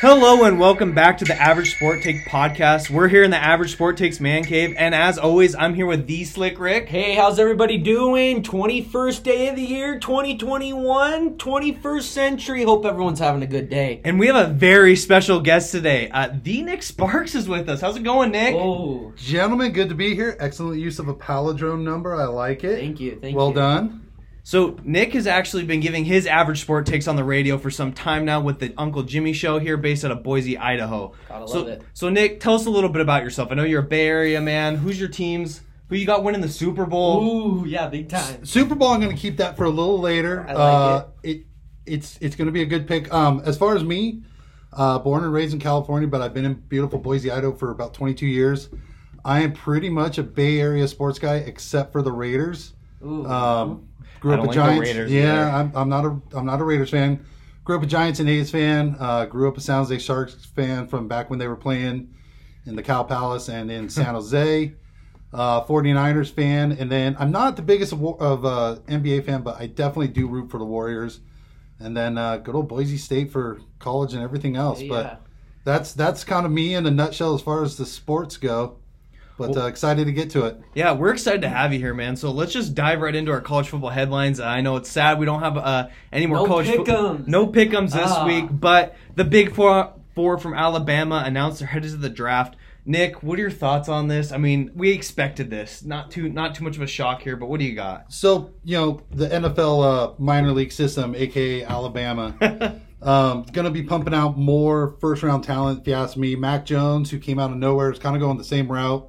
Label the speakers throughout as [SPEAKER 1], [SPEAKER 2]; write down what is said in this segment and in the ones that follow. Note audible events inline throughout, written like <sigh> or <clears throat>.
[SPEAKER 1] Hello and welcome back to the Average Sport Take podcast. We're here in the Average Sport Takes Man Cave, and as always, I'm here with the Slick Rick.
[SPEAKER 2] Hey, how's everybody doing? 21st day of the year, 2021, 21st century. Hope everyone's having a good day.
[SPEAKER 1] And we have a very special guest today. Uh, the Nick Sparks is with us. How's it going, Nick?
[SPEAKER 2] Oh,
[SPEAKER 3] Gentlemen, good to be here. Excellent use of a palindrome number. I like it.
[SPEAKER 2] thank you. Thank
[SPEAKER 3] well
[SPEAKER 2] you.
[SPEAKER 3] done.
[SPEAKER 1] So Nick has actually been giving his Average Sport Takes on the radio for some time now with the Uncle Jimmy Show here, based out of Boise, Idaho.
[SPEAKER 2] Gotta
[SPEAKER 1] so,
[SPEAKER 2] love it.
[SPEAKER 1] So Nick, tell us a little bit about yourself. I know you're a Bay Area man. Who's your teams? Who you got winning the Super Bowl?
[SPEAKER 2] Ooh, yeah, big time.
[SPEAKER 3] Super Bowl. I'm going to keep that for a little later.
[SPEAKER 2] I like
[SPEAKER 3] uh, it. It's it's going to be a good pick. Um, as far as me, uh, born and raised in California, but I've been in beautiful Boise, Idaho for about 22 years. I am pretty much a Bay Area sports guy, except for the Raiders.
[SPEAKER 2] Ooh.
[SPEAKER 3] Um, grew
[SPEAKER 1] I
[SPEAKER 3] up
[SPEAKER 1] don't
[SPEAKER 3] a
[SPEAKER 1] like
[SPEAKER 3] Giants.
[SPEAKER 1] Raiders
[SPEAKER 3] yeah,
[SPEAKER 1] either.
[SPEAKER 3] I'm, I'm not a I'm not a Raiders fan. Grew up a Giants and A's fan. Uh, grew up a San Jose Sharks fan from back when they were playing in the Cow Palace and in San <laughs> Jose. Uh, 49ers fan, and then I'm not the biggest of, of uh, NBA fan, but I definitely do root for the Warriors. And then uh, good old Boise State for college and everything else.
[SPEAKER 2] yeah.
[SPEAKER 3] But that's that's kind of me in a nutshell as far as the sports go. But uh, excited to get to it.
[SPEAKER 1] Yeah, we're excited to have you here, man. So let's just dive right into our college football headlines. I know it's sad we don't have uh, any more
[SPEAKER 2] No
[SPEAKER 1] college fo-
[SPEAKER 2] pick'ems.
[SPEAKER 1] no pickums this
[SPEAKER 2] Ah.
[SPEAKER 1] week, but the Big Four, four from Alabama announced they're headed to the draft. Nick, what are your thoughts on this? I mean, we expected this. Not too not too much of a shock here, but what do you got?
[SPEAKER 3] So you know the NFL uh, minor league system, aka Alabama, <laughs> um, going to be pumping out more first round talent. If you ask me, Mac Jones, who came out of nowhere, is kind of going the same route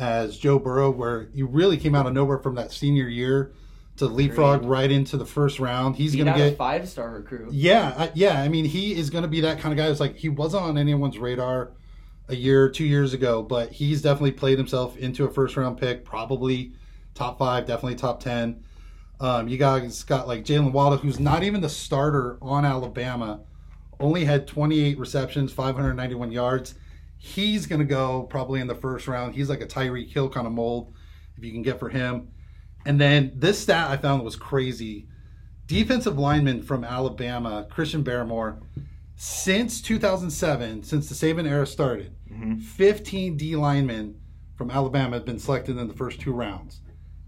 [SPEAKER 3] as Joe Burrow, where he really came out of nowhere from that senior year to leapfrog right into the first round. He's going to get
[SPEAKER 2] five star recruit.
[SPEAKER 3] yeah, I, yeah. I mean, he is going to be that kind of guy. It's like he wasn't on anyone's radar a year, two years ago, but he's definitely played himself into a first round pick, probably top five, definitely top ten. Um, you guys got like Jaylen Waddle, who's not even the starter on Alabama, only had 28 receptions, 591 yards. He's going to go probably in the first round. He's like a Tyreek Hill kind of mold if you can get for him. And then this stat I found was crazy defensive lineman from Alabama, Christian Barmore, since 2007, since the Saban era started, mm-hmm. 15 D linemen from Alabama have been selected in the first two rounds.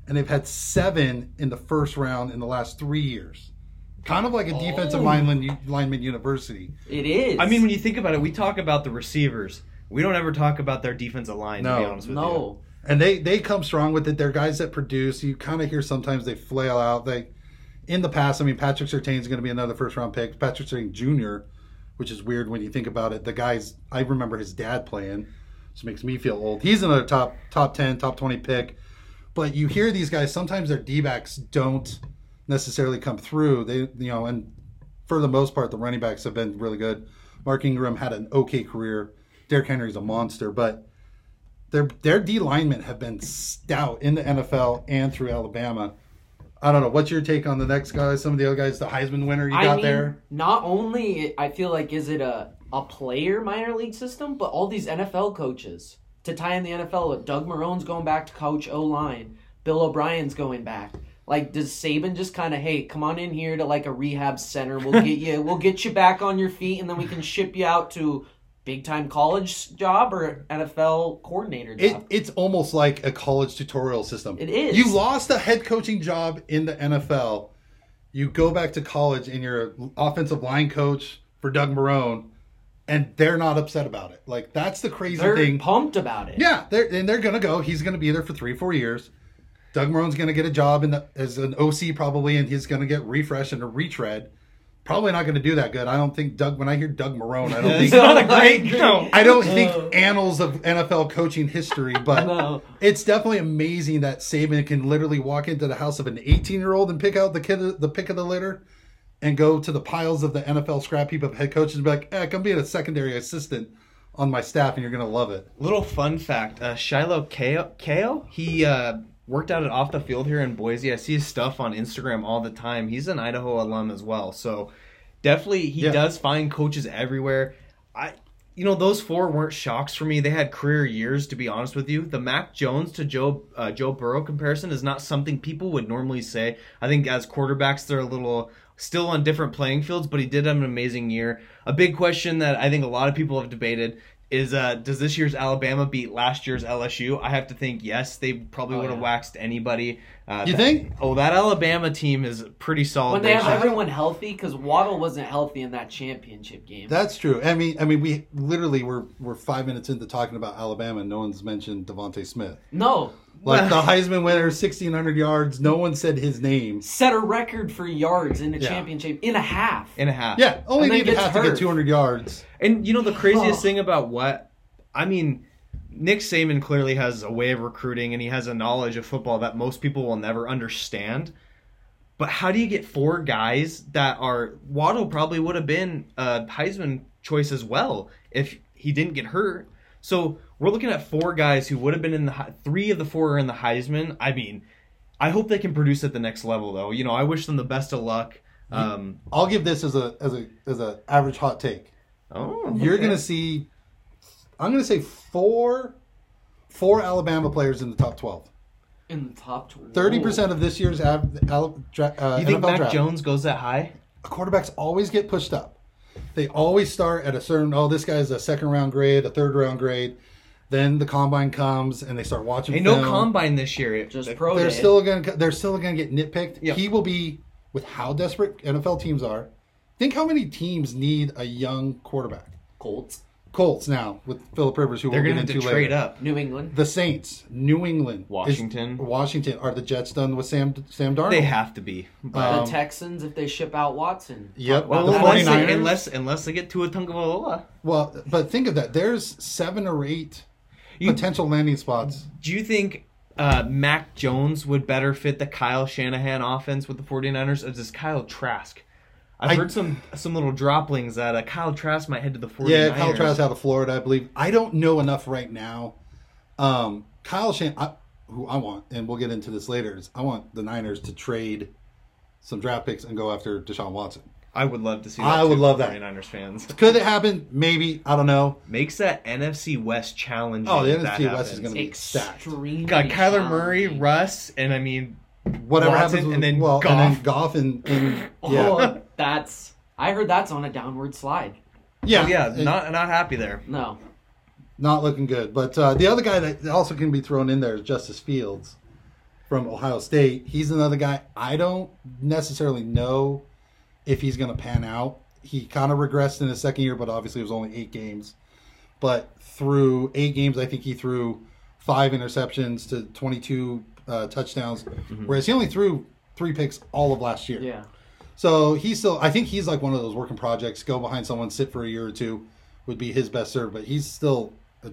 [SPEAKER 3] And they've had seven in the first round in the last three years. Kind of like a defensive
[SPEAKER 2] Oh.
[SPEAKER 3] lineman, lineman university.
[SPEAKER 2] It is.
[SPEAKER 1] I mean, when you think about it, we talk about the receivers. We don't ever talk about their defensive line. to be
[SPEAKER 3] No.
[SPEAKER 1] honest with you.
[SPEAKER 2] no.
[SPEAKER 3] and they they come strong with it. They're guys that produce. You kind of hear sometimes they flail out. They in the past. I mean, Patrick Surtain is going to be another first round pick. Patrick Surtain Jr., which is weird when you think about it. The guys I remember his dad playing, which makes me feel old. He's another top top ten, top twenty pick. But you hear these guys sometimes their D backs don't necessarily come through. They you know, and for the most part, the running backs have been really good. Mark Ingram had an okay career. Derrick Henry's a monster, but their their D linemen have been stout in the NFL and through Alabama. I don't know. What's your take on the next guys? Some of the other guys, the Heisman winner you
[SPEAKER 2] I
[SPEAKER 3] got
[SPEAKER 2] mean,
[SPEAKER 3] there.
[SPEAKER 2] not only I feel like is it a a player minor league system, but all these NFL coaches to tie in the NFL. Doug Marrone's going back to coach O line. Bill O'Brien's going back. Like, does Saban just kind of, hey, come on in here to like a rehab center. We'll get you, we'll get you back on your feet, and then we can ship you out to big time college job or NFL coordinator
[SPEAKER 3] It,
[SPEAKER 2] job.
[SPEAKER 3] it's almost like a college tutorial system.
[SPEAKER 2] It is.
[SPEAKER 3] You lost a head coaching job in the NFL. You go back to college and you're offensive line coach for Doug Marrone, and they're not upset about it. Like that's the crazy
[SPEAKER 2] They're
[SPEAKER 3] thing.
[SPEAKER 2] pumped about it.
[SPEAKER 3] Yeah, they're and they're gonna go. He's gonna be there for three, four years. Doug Marrone's gonna get a job in the, as an OC probably, and he's gonna get refreshed and a retread. Probably not gonna do that good. I don't think Doug. When I hear Doug Marrone, I don't
[SPEAKER 1] It's
[SPEAKER 3] think
[SPEAKER 1] not a great <laughs> no.
[SPEAKER 3] I don't
[SPEAKER 2] No.
[SPEAKER 3] think annals of NFL coaching history, but
[SPEAKER 2] No.
[SPEAKER 3] it's definitely amazing that Saban can literally walk into the house of an 18 year old and pick out the kid, the pick of the litter, and go to the piles of the NFL scrap heap of head coaches and be like, "Eh, come be a secondary assistant on my staff, and you're gonna love it."
[SPEAKER 1] Little fun fact: uh, Shiloh Kao, Kao he uh, worked out at off the field here in Boise. I see his stuff on Instagram all the time. He's an Idaho alum as well, so definitely he
[SPEAKER 3] Yeah.
[SPEAKER 1] does find coaches everywhere. I, you know, those four weren't shocks for me. They had career years, to be honest with you. The Mac Jones to Joe uh, Joe Burrow comparison is not something people would normally say. I think as quarterbacks, they're a little still on different playing fields, but he did have an amazing year. A big question that I think a lot of people have debated is uh, does this year's Alabama beat last year's LSU? I have to think yes. They probably
[SPEAKER 2] Oh,
[SPEAKER 1] would have
[SPEAKER 2] yeah.
[SPEAKER 1] waxed anybody. Uh,
[SPEAKER 3] You
[SPEAKER 1] that-
[SPEAKER 3] think?
[SPEAKER 1] Oh, that Alabama team is pretty solid.
[SPEAKER 2] When they have everyone healthy, because Waddle wasn't healthy in that championship game.
[SPEAKER 3] That's true. I mean, I mean, we literally were we're five minutes into talking about Alabama, and no one's mentioned Devonta Smith,
[SPEAKER 2] no,
[SPEAKER 3] like the Heisman winner, sixteen hundred yards. No one said his name.
[SPEAKER 2] set a record for yards in a
[SPEAKER 3] Yeah.
[SPEAKER 2] championship in a half.
[SPEAKER 1] in a half.
[SPEAKER 3] Yeah, only
[SPEAKER 2] And
[SPEAKER 3] needed
[SPEAKER 2] gets
[SPEAKER 3] half to get two hundred yards.
[SPEAKER 1] And you know the craziest
[SPEAKER 2] Oh.
[SPEAKER 1] thing about what I mean, Nick Saban clearly has a way of recruiting and he has a knowledge of football that most people will never understand. But how do you get four guys that are Waddle probably would have been a Heisman choice as well if he didn't get hurt. So we're looking at four guys who would have been in the three of the four are in the Heisman. I mean, I hope they can produce at the next level though. You know, I wish them the best of luck. Um,
[SPEAKER 3] I'll give this as a as a as a average hot take.
[SPEAKER 1] oh,
[SPEAKER 3] You're gonna see. I'm gonna say four, four Alabama players in the top twelve.
[SPEAKER 2] In the top twelve.
[SPEAKER 3] Thirty percent of this year's av- Al- dra- uh,
[SPEAKER 1] You think
[SPEAKER 3] NFL
[SPEAKER 1] Mac
[SPEAKER 3] draft.
[SPEAKER 1] Jones goes that high?
[SPEAKER 3] quarterbacks always get pushed up. They always start at a certain. Oh, this guy's a second round grade, a third round grade. Then the combine comes and they start watching.
[SPEAKER 1] Hey, no
[SPEAKER 3] film.
[SPEAKER 1] combine this year.
[SPEAKER 2] It-
[SPEAKER 1] Just
[SPEAKER 2] pro
[SPEAKER 3] They're
[SPEAKER 2] day.
[SPEAKER 3] still gonna. They're still gonna get nitpicked.
[SPEAKER 1] Yep.
[SPEAKER 3] He will be with how desperate NFL teams are. Think how many teams need a young quarterback.
[SPEAKER 2] Colts,
[SPEAKER 3] Colts now with Philip Rivers, who
[SPEAKER 1] They're
[SPEAKER 3] we'll
[SPEAKER 1] going
[SPEAKER 3] get
[SPEAKER 1] to have
[SPEAKER 3] into
[SPEAKER 1] to trade
[SPEAKER 3] later.
[SPEAKER 1] up.
[SPEAKER 2] New England.
[SPEAKER 3] The Saints, New England, is-
[SPEAKER 1] Washington.
[SPEAKER 3] Washington. Are the Jets done with Sam Sam Darnold?
[SPEAKER 1] They have to be. But,
[SPEAKER 3] Um,
[SPEAKER 2] the Texans, if they ship out Watson.
[SPEAKER 3] Yep.
[SPEAKER 1] well,
[SPEAKER 3] the
[SPEAKER 1] unless,
[SPEAKER 3] 49ers.
[SPEAKER 1] they, unless unless they get to a Tagovailoa.
[SPEAKER 3] Well, but think of that. There's seven or eight
[SPEAKER 1] You-
[SPEAKER 3] potential landing spots.
[SPEAKER 1] Do you think uh, Mac Jones would better fit the Kyle Shanahan offense with the 49ers, or does Kyle Trask? I've
[SPEAKER 3] I-
[SPEAKER 1] heard some some little droplings that uh, Kyle Trask might head to the 49ers.
[SPEAKER 3] Yeah, Kyle Trask out of Florida, I believe. I don't know enough right now. Um, Kyle Shan, I, who I want, and we'll get into this later, is I want the Niners to trade some draft picks and go after Deshaun Watson.
[SPEAKER 1] I would love to see that.
[SPEAKER 3] I
[SPEAKER 1] too
[SPEAKER 3] would
[SPEAKER 1] for
[SPEAKER 3] love that.
[SPEAKER 1] 49ers fans. <laughs>
[SPEAKER 3] Could it happen? Maybe. I don't know.
[SPEAKER 1] Makes that NFC West challenge.
[SPEAKER 3] Oh, the NFC West
[SPEAKER 1] happens.
[SPEAKER 3] is going to be stacked.
[SPEAKER 1] Got Kyler Murray. Russ, and I mean,
[SPEAKER 3] Whatever
[SPEAKER 1] Watson,
[SPEAKER 3] happens, with,
[SPEAKER 1] and then
[SPEAKER 3] well,
[SPEAKER 1] Goff.
[SPEAKER 3] and then Goff and, and <laughs> yeah,
[SPEAKER 2] that's. I heard that's on a downward slide.
[SPEAKER 3] yeah,
[SPEAKER 1] oh, yeah,
[SPEAKER 3] and
[SPEAKER 1] not not happy there.
[SPEAKER 2] No.
[SPEAKER 3] not looking good. But uh, the other guy that also can be thrown in there is Justice Fields from Ohio State. He's another guy I don't necessarily know if he's going to pan out. He kind of regressed in his second year, but obviously it was only eight games. But through eight games, I think he threw five interceptions to 22 uh, touchdowns, whereas he only threw three picks all of last year.
[SPEAKER 2] Yeah.
[SPEAKER 3] So he's still, I think he's like one of those working projects. Go behind someone, sit for a year or two, would be his best serve. But he's still a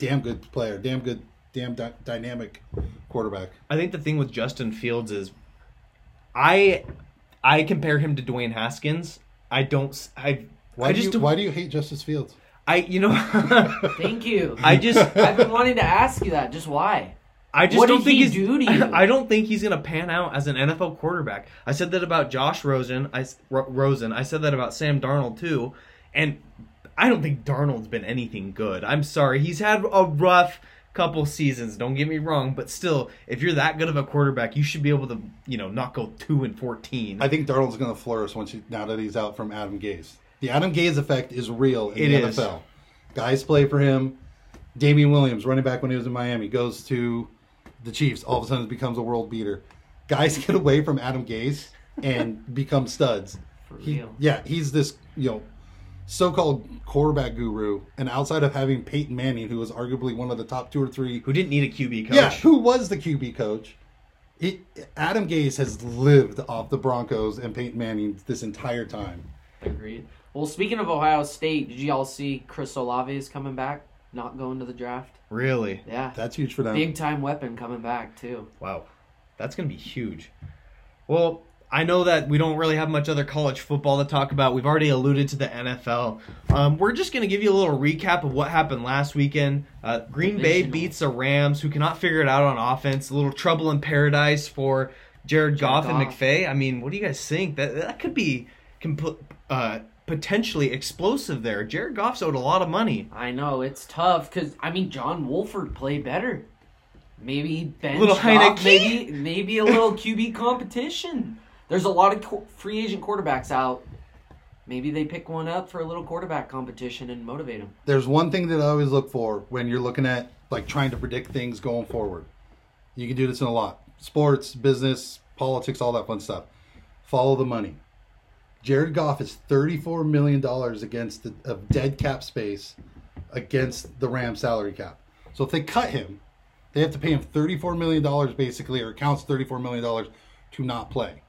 [SPEAKER 3] damn good player, damn good, damn dy- dynamic quarterback.
[SPEAKER 1] I think the thing with Justin Fields is, I, I compare him to Dwayne Haskins. I don't. s- I.
[SPEAKER 3] Why
[SPEAKER 1] I
[SPEAKER 3] do
[SPEAKER 1] just
[SPEAKER 3] you,
[SPEAKER 1] don't-
[SPEAKER 3] why do you hate Justice Fields?
[SPEAKER 1] I. You know. <laughs>
[SPEAKER 2] Thank you.
[SPEAKER 1] I just.
[SPEAKER 2] I've been wanting to ask you that. Just why?
[SPEAKER 1] I just
[SPEAKER 2] What
[SPEAKER 1] don't
[SPEAKER 2] did
[SPEAKER 1] think
[SPEAKER 2] he
[SPEAKER 1] he's.
[SPEAKER 2] do to you? <laughs>
[SPEAKER 1] I don't think he's gonna pan out as an NFL quarterback. I said that about Josh Rosen. I s- Ro- Rosen. I said that about Sam Darnold too, and I don't think Darnold's been anything good. I'm sorry. He's had a rough couple seasons. Don't get me wrong, but still, if you're that good of a quarterback, you should be able to, you know, not go two and fourteen.
[SPEAKER 3] I think Darnold's going to flourish once he, now that he's out from Adam Gase. The Adam Gase effect is real in
[SPEAKER 1] It
[SPEAKER 3] the
[SPEAKER 1] is.
[SPEAKER 3] NFL. Guys play for him. Damien Williams, running back when he was in Miami, goes to the Chiefs. All of a sudden, becomes a world beater. Guys <laughs> get away from Adam Gase and <laughs> become studs.
[SPEAKER 2] For
[SPEAKER 3] He-
[SPEAKER 2] real.
[SPEAKER 3] yeah, he's this you know so-called quarterback guru, and outside of having Peyton Manning, who was arguably one of the top two or three
[SPEAKER 1] Who didn't need a QB coach?
[SPEAKER 3] yeah, who was the QB coach? He, Adam Gase has lived off the Broncos and Peyton Manning this entire time.
[SPEAKER 2] Agreed. Well, speaking of Ohio State, did y'all see Chris Olave is coming back? Not going to the draft.
[SPEAKER 1] Really?
[SPEAKER 2] Yeah.
[SPEAKER 3] That's huge for them.
[SPEAKER 2] Big time weapon coming back too.
[SPEAKER 1] Wow, that's gonna be huge. Well, I know that we don't really have much other college football to talk about. We've already alluded to the NFL. Um, we're just gonna give you a little recap of what happened last weekend. Uh, Green Bay beats the Rams, who cannot figure it out on offense. A little trouble in paradise for Jared, Goff, and
[SPEAKER 2] Goff.
[SPEAKER 1] McVay. I mean, what do you guys think? That that could be compl- uh, potentially explosive there. Jared Goff's owed a lot of money.
[SPEAKER 2] I know it's tough because I mean John Wolford played better. Maybe bench
[SPEAKER 1] Little
[SPEAKER 2] Goff, maybe maybe a little QB competition. There's a lot of co- free agent quarterbacks out. Maybe they pick one up for a little quarterback competition and motivate them.
[SPEAKER 3] There's one thing that I always look for when you're looking at like trying to predict things going forward. You can do this in a lot. Sports, business, politics, all that fun stuff. Follow the money. Jared Goff is $34 million against the, of dead cap space against the Rams salary cap. So if they cut him, they have to pay him $34 million basically, or it counts $34 million to not play.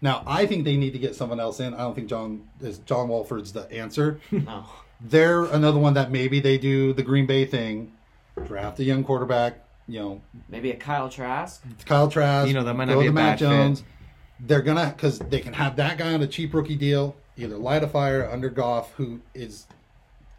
[SPEAKER 3] Now, I think they need to get someone else in. I don't think John is John Wolford's the answer. <laughs>
[SPEAKER 2] No.
[SPEAKER 3] They're another one that maybe they do the Green Bay thing, draft a young quarterback. You know,
[SPEAKER 2] Maybe a Kyle Trask.
[SPEAKER 3] Kyle Trask.
[SPEAKER 1] You know, that might not
[SPEAKER 3] go
[SPEAKER 1] be
[SPEAKER 3] to
[SPEAKER 1] a
[SPEAKER 3] Matt
[SPEAKER 1] bad fit.
[SPEAKER 3] Jones. They're gonna because they can have that guy on a cheap rookie deal, either light a fire under Goff, who is,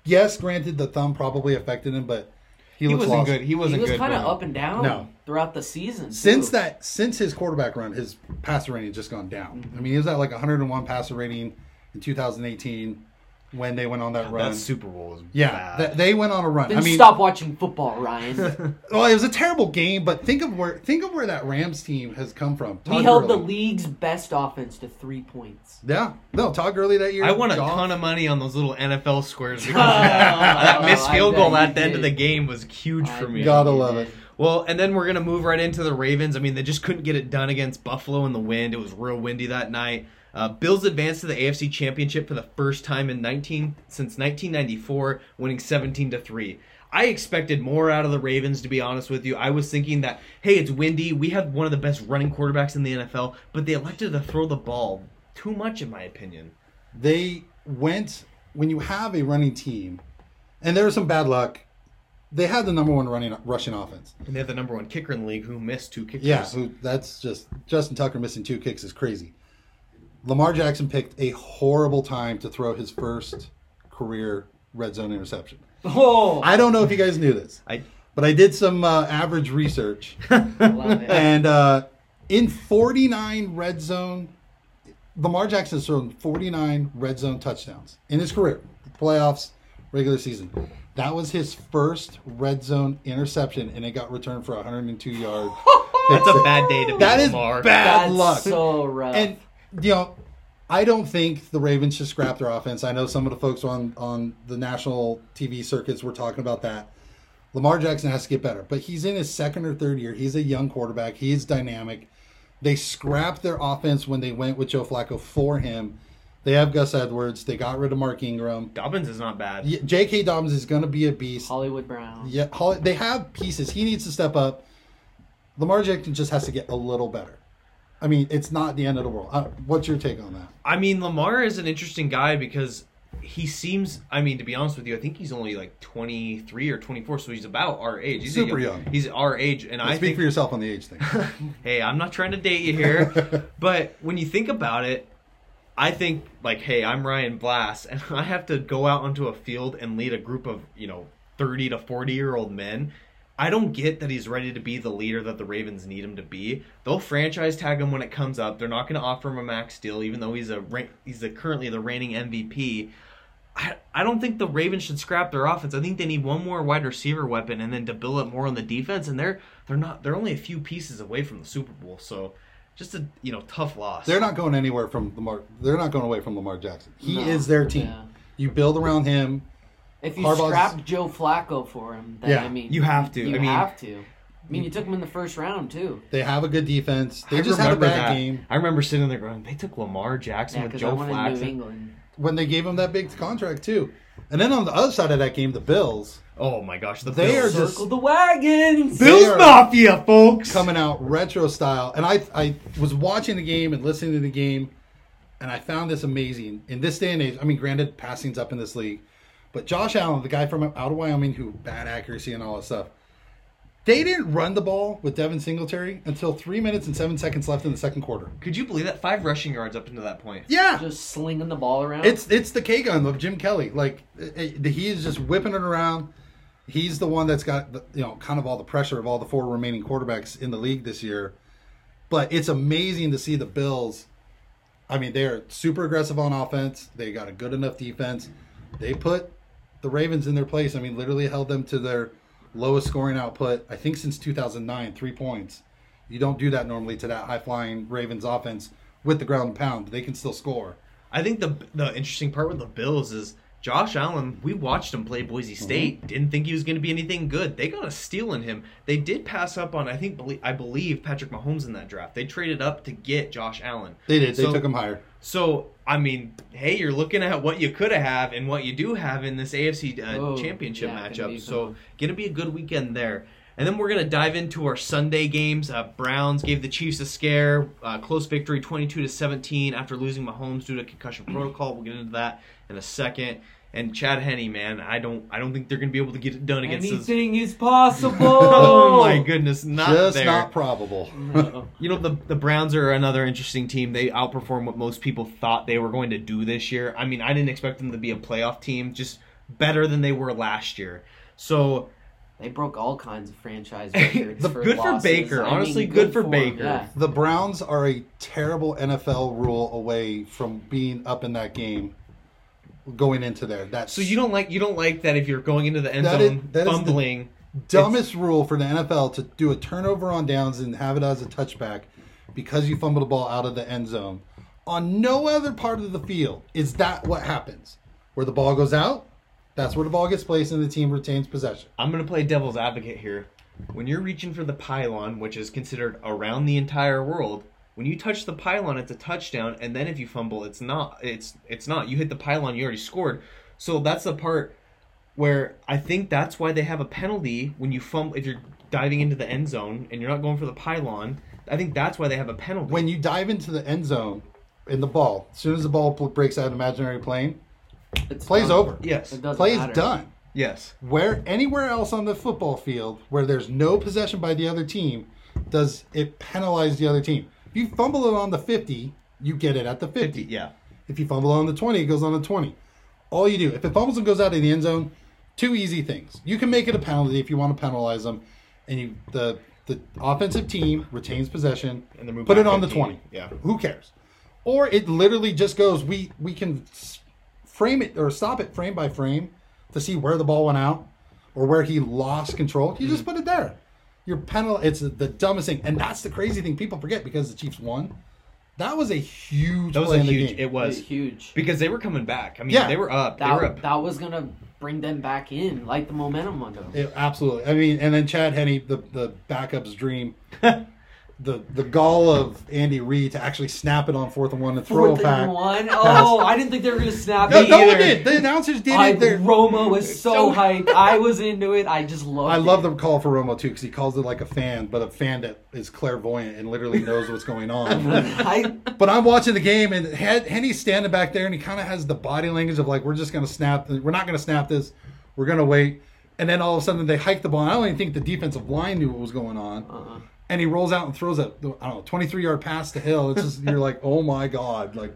[SPEAKER 3] yes, granted the thumb probably affected him, but he,
[SPEAKER 1] He wasn't
[SPEAKER 3] lost.
[SPEAKER 1] good. He
[SPEAKER 2] He
[SPEAKER 1] wasn't good.
[SPEAKER 2] He was kind of up and down
[SPEAKER 3] No.
[SPEAKER 2] throughout the season.
[SPEAKER 3] Since
[SPEAKER 2] too.
[SPEAKER 3] that, since his quarterback run, his passer rating has just gone down. Mm-hmm. I mean, he was at like 101 passer rating in 2018 when they went on that run.
[SPEAKER 1] That Super Bowl was
[SPEAKER 3] yeah,
[SPEAKER 1] bad.
[SPEAKER 3] th- they went on a run.
[SPEAKER 2] Then
[SPEAKER 3] I mean,
[SPEAKER 2] stop watching football, Ryan. <laughs>
[SPEAKER 3] well, it was a terrible game, but think of where think of where that Rams team has come from.
[SPEAKER 2] we
[SPEAKER 3] Todd
[SPEAKER 2] held the league's best offense to three points.
[SPEAKER 3] Yeah, no, Todd Gurley that year.
[SPEAKER 1] I won a
[SPEAKER 3] Goff.
[SPEAKER 1] ton of money on those little NFL squares. <laughs> <laughs>
[SPEAKER 2] Oh,
[SPEAKER 1] that missed field goal at the end of the game was huge
[SPEAKER 2] I
[SPEAKER 1] for me.
[SPEAKER 2] bet
[SPEAKER 3] Gotta love it.
[SPEAKER 1] Well, and then we're gonna move right into the Ravens. I mean, they just couldn't get it done against Buffalo in the wind. It was real windy that night. Uh, Bills advanced to the AFC Championship for the first time in 19 since 1994, winning 17 to three. I expected more out of the Ravens, to be honest with you. I was thinking that, hey, it's windy. We have one of the best running quarterbacks in the NFL, but they elected to throw the ball too much, in my opinion.
[SPEAKER 3] They went when you have a running team, and there was some bad luck. They had the number one running rushing offense.
[SPEAKER 1] And they had the number one kicker in the league who missed two kicks.
[SPEAKER 3] Yeah, who, that's just Justin Tucker missing two kicks is crazy. Lamar Jackson picked a horrible time to throw his first career red zone interception.
[SPEAKER 2] Oh,
[SPEAKER 3] I don't know if you guys knew this,
[SPEAKER 1] I,
[SPEAKER 3] but I did some uh, average research. <laughs> and uh, in 49 red zone, Lamar Jackson has thrown 49 red zone touchdowns in his career, playoffs, regular season. That was his first red zone interception, and it got returned for 102 yards. <laughs>
[SPEAKER 1] that's a bad day to be
[SPEAKER 3] That is
[SPEAKER 1] Lamar.
[SPEAKER 3] bad
[SPEAKER 2] That's
[SPEAKER 3] luck.
[SPEAKER 2] so rough.
[SPEAKER 3] And you know, I don't think the Ravens should scrap their offense. I know some of the folks on on the national TV circuits were talking about that. Lamar Jackson has to get better, but he's in his second or third year. He's a young quarterback. He's dynamic. They scrapped their offense when they went with Joe Flacco for him. They have Gus Edwards. They got rid of Mark Ingram.
[SPEAKER 1] Dobbins is not bad.
[SPEAKER 3] Y- J.K. Dobbins is going to be a beast.
[SPEAKER 2] Hollywood Brown.
[SPEAKER 3] Yeah, Holly, they have pieces. He needs to step up. Lamar Jackson just has to get a little better. I mean, it's not the end of the world. Uh, what's your take on that?
[SPEAKER 1] I mean, Lamar is an interesting guy because he seems. I mean, to be honest with you, I think he's only like twenty three or twenty four, so he's about our age. He's
[SPEAKER 3] Super young.
[SPEAKER 1] He's our age, and I
[SPEAKER 3] Speak
[SPEAKER 1] think.
[SPEAKER 3] for yourself on the age thing. <laughs>
[SPEAKER 1] hey, I'm not trying to date you here, <laughs> but when you think about it, I think like, hey, I'm Ryan Blass, and <laughs> I have to go out onto a field and lead a group of you know thirty to forty year old men. I don't get that he's ready to be the leader that the Ravens need him to be. They'll franchise tag him when it comes up. They're not going to offer him a max deal, even though he's a he's a, currently the reigning MVP. I, I don't think the Ravens should scrap their offense. I think they need one more wide receiver weapon and then to build up more on the defense. And they're they're not they're only a few pieces away from the Super Bowl. So just a you know tough loss.
[SPEAKER 3] They're not going anywhere from Lamar. They're not going away from Lamar Jackson. He
[SPEAKER 2] No.
[SPEAKER 3] is their team.
[SPEAKER 2] Yeah.
[SPEAKER 3] You build around him.
[SPEAKER 2] If you
[SPEAKER 3] Harbaugh's-
[SPEAKER 2] scrap Joe Flacco for him, then
[SPEAKER 3] Yeah.
[SPEAKER 2] I mean,
[SPEAKER 1] You have to.
[SPEAKER 2] You
[SPEAKER 1] I mean-
[SPEAKER 2] have to. I mean, you took him in the first round too.
[SPEAKER 3] They have a good defense. They
[SPEAKER 1] I
[SPEAKER 3] just had a bad
[SPEAKER 1] that.
[SPEAKER 3] game
[SPEAKER 1] I remember sitting there going, they took Lamar Jackson
[SPEAKER 2] Yeah,
[SPEAKER 1] with
[SPEAKER 2] because I
[SPEAKER 1] Joe
[SPEAKER 2] New
[SPEAKER 1] Flacco.
[SPEAKER 2] England.
[SPEAKER 3] when they gave him that big contract too. And then on the other side of that game, the Bills
[SPEAKER 1] Oh my gosh, the
[SPEAKER 3] They
[SPEAKER 1] Bills.
[SPEAKER 3] are just-
[SPEAKER 2] Circle the wagons.
[SPEAKER 3] They
[SPEAKER 1] Bills Mafia, folks.
[SPEAKER 3] coming out retro style. And I I was watching the game and listening to the game, and I found this amazing. In this day and age, I mean, granted, passing's up in this league, but Josh Allen, the guy from out of Wyoming who bad accuracy and all that stuff, they didn't run the ball with Devin Singletary until three minutes and seven seconds left in the second quarter.
[SPEAKER 1] Could you believe that? Five rushing yards up into that point.
[SPEAKER 3] Yeah,
[SPEAKER 2] Just slinging the ball around.
[SPEAKER 3] It's it's the K gun of Jim Kelly. Like eh, eh, it, it- he is just whipping it around. He's the one that's got the, you know kind of all the pressure of all the four remaining quarterbacks in the league this year. But it's amazing to see the Bills. I mean, they're super aggressive on offense. They got a good enough defense. They put the Ravens in their place. I mean, literally held them to their lowest scoring output. I think since 2009, three points. You don't do that normally to that high flying Ravens offense with the ground and pound. They can still score.
[SPEAKER 1] I think the the interesting part with the Bills is Josh Allen. We watched him play Boise
[SPEAKER 3] Mm-hmm.
[SPEAKER 1] State. Didn't think he was going to be anything good. They got a steal in him. They did pass up on I think I believe Patrick Mahomes in that draft. They traded up to get Josh Allen.
[SPEAKER 3] They did. They
[SPEAKER 1] So-
[SPEAKER 3] took him higher.
[SPEAKER 1] So I mean, hey, you're looking at what you could have and what you do have in this AFC uh,
[SPEAKER 2] Oh,
[SPEAKER 1] Championship
[SPEAKER 2] yeah, gonna
[SPEAKER 1] matchup. So
[SPEAKER 2] good
[SPEAKER 1] gonna be a good weekend there. And then we're gonna dive into our Sunday games. Uh, Browns gave the Chiefs a scare, uh, close victory, 22 to 17 after losing Mahomes due to concussion protocol. We'll get into that in a second. And Chad Henne, man, I don't, I don't think they're gonna be able to get it done against this.
[SPEAKER 2] Anything is possible. <laughs>
[SPEAKER 1] Oh my goodness, not
[SPEAKER 3] Just
[SPEAKER 1] there.
[SPEAKER 3] not probable. <laughs>
[SPEAKER 1] You know the the Browns are another interesting team. They outperform what most people thought they were going to do this year. I mean, I didn't expect them to be a playoff team, just better than they were last year. So
[SPEAKER 2] They broke all kinds of franchise <laughs> records.
[SPEAKER 1] The-
[SPEAKER 2] for
[SPEAKER 1] good for. Baker.
[SPEAKER 2] I mean,
[SPEAKER 1] Honestly, good for Baker.
[SPEAKER 2] Yeah.
[SPEAKER 3] The Browns are a terrible NFL rule away from being up in that game going into there. That's
[SPEAKER 1] so you don't like you don't like that if you're going into the end
[SPEAKER 3] That is-
[SPEAKER 1] zone
[SPEAKER 3] that is the-
[SPEAKER 1] fumbling.
[SPEAKER 3] dumbest rule for the NFL to do a turnover on downs and have it as a touchback because you fumbled the ball out of the end zone. On no other part of the field is that what happens. Where the ball goes out, that's where the ball gets placed and the team retains possession.
[SPEAKER 1] I'm gonna play devil's advocate here. When you're reaching for the pylon, which is considered around the entire world, when you touch the pylon, it's a touchdown, and then if you fumble, it's not. It's it's not. You hit the pylon, you already scored. So that's the part where I think that's why they have a penalty when you fumble if you're diving into the end zone and you're not going for the pylon. I think that's why they have a penalty.
[SPEAKER 3] When you dive into the end zone in the ball, as soon as the ball breaks out of imaginary plane,
[SPEAKER 2] It's
[SPEAKER 3] play's
[SPEAKER 2] done.
[SPEAKER 3] over.
[SPEAKER 1] yes,
[SPEAKER 2] It doesn't
[SPEAKER 3] Play's
[SPEAKER 2] matter.
[SPEAKER 3] done.
[SPEAKER 1] yes,
[SPEAKER 3] Where anywhere else on the football field where there's no possession by the other team, does it penalize the other team? If you fumble it on the 50, you get it at the 50.
[SPEAKER 1] yeah.
[SPEAKER 3] If you fumble on the 20, it goes on the 20. All you do, if it fumbles and goes out of the end zone, two easy things. You can make it a penalty if you want to penalize them, and you the the offensive team retains possession
[SPEAKER 1] And
[SPEAKER 3] put it on the 20.
[SPEAKER 1] Yeah.
[SPEAKER 3] Who cares? Or it literally just goes, we we can frame it or stop it frame by frame to see where the ball went out or where he lost control. You
[SPEAKER 1] Mm-hmm.
[SPEAKER 3] just put it there. You're penal. It's the dumbest thing, and that's the crazy thing. People forget because the Chiefs won. That was a huge.
[SPEAKER 1] That was
[SPEAKER 3] play
[SPEAKER 1] a
[SPEAKER 3] in the
[SPEAKER 1] huge. It was
[SPEAKER 2] huge.
[SPEAKER 1] because they were coming back. I mean,
[SPEAKER 3] Yeah.
[SPEAKER 1] they were up. They were
[SPEAKER 2] That,
[SPEAKER 1] up.
[SPEAKER 2] that was gonna bring them back in, like the momentum on them.
[SPEAKER 3] It- absolutely. I mean, and then Chad Henne, the the backup's dream, <laughs> the the gall of Andy Reid to actually snap it on fourth and one and throw
[SPEAKER 2] Fourth
[SPEAKER 3] it back.
[SPEAKER 2] one. Oh, I didn't think they were gonna snap
[SPEAKER 3] No,
[SPEAKER 2] it
[SPEAKER 3] no one did. The announcers did
[SPEAKER 2] I,
[SPEAKER 3] it. They're-
[SPEAKER 2] Romo was so
[SPEAKER 1] So-
[SPEAKER 2] hyped. I was into it. I just loved
[SPEAKER 3] I love the call for Romo too because he calls it like a fan, but a fan that is clairvoyant and literally knows what's going on. <laughs>
[SPEAKER 2] I,
[SPEAKER 3] but I'm watching the game and Hen- Henne's standing back there and he kind of has the body language of like, we're just gonna snap. We're not gonna snap this. We're gonna wait. And then all of a sudden they hike the ball. I don't even think the defensive line knew what was going on.
[SPEAKER 2] uh-uh.
[SPEAKER 3] And he rolls out and throws a I don't know 23 yard pass to Hill. It's just <laughs> you're like, oh my god, like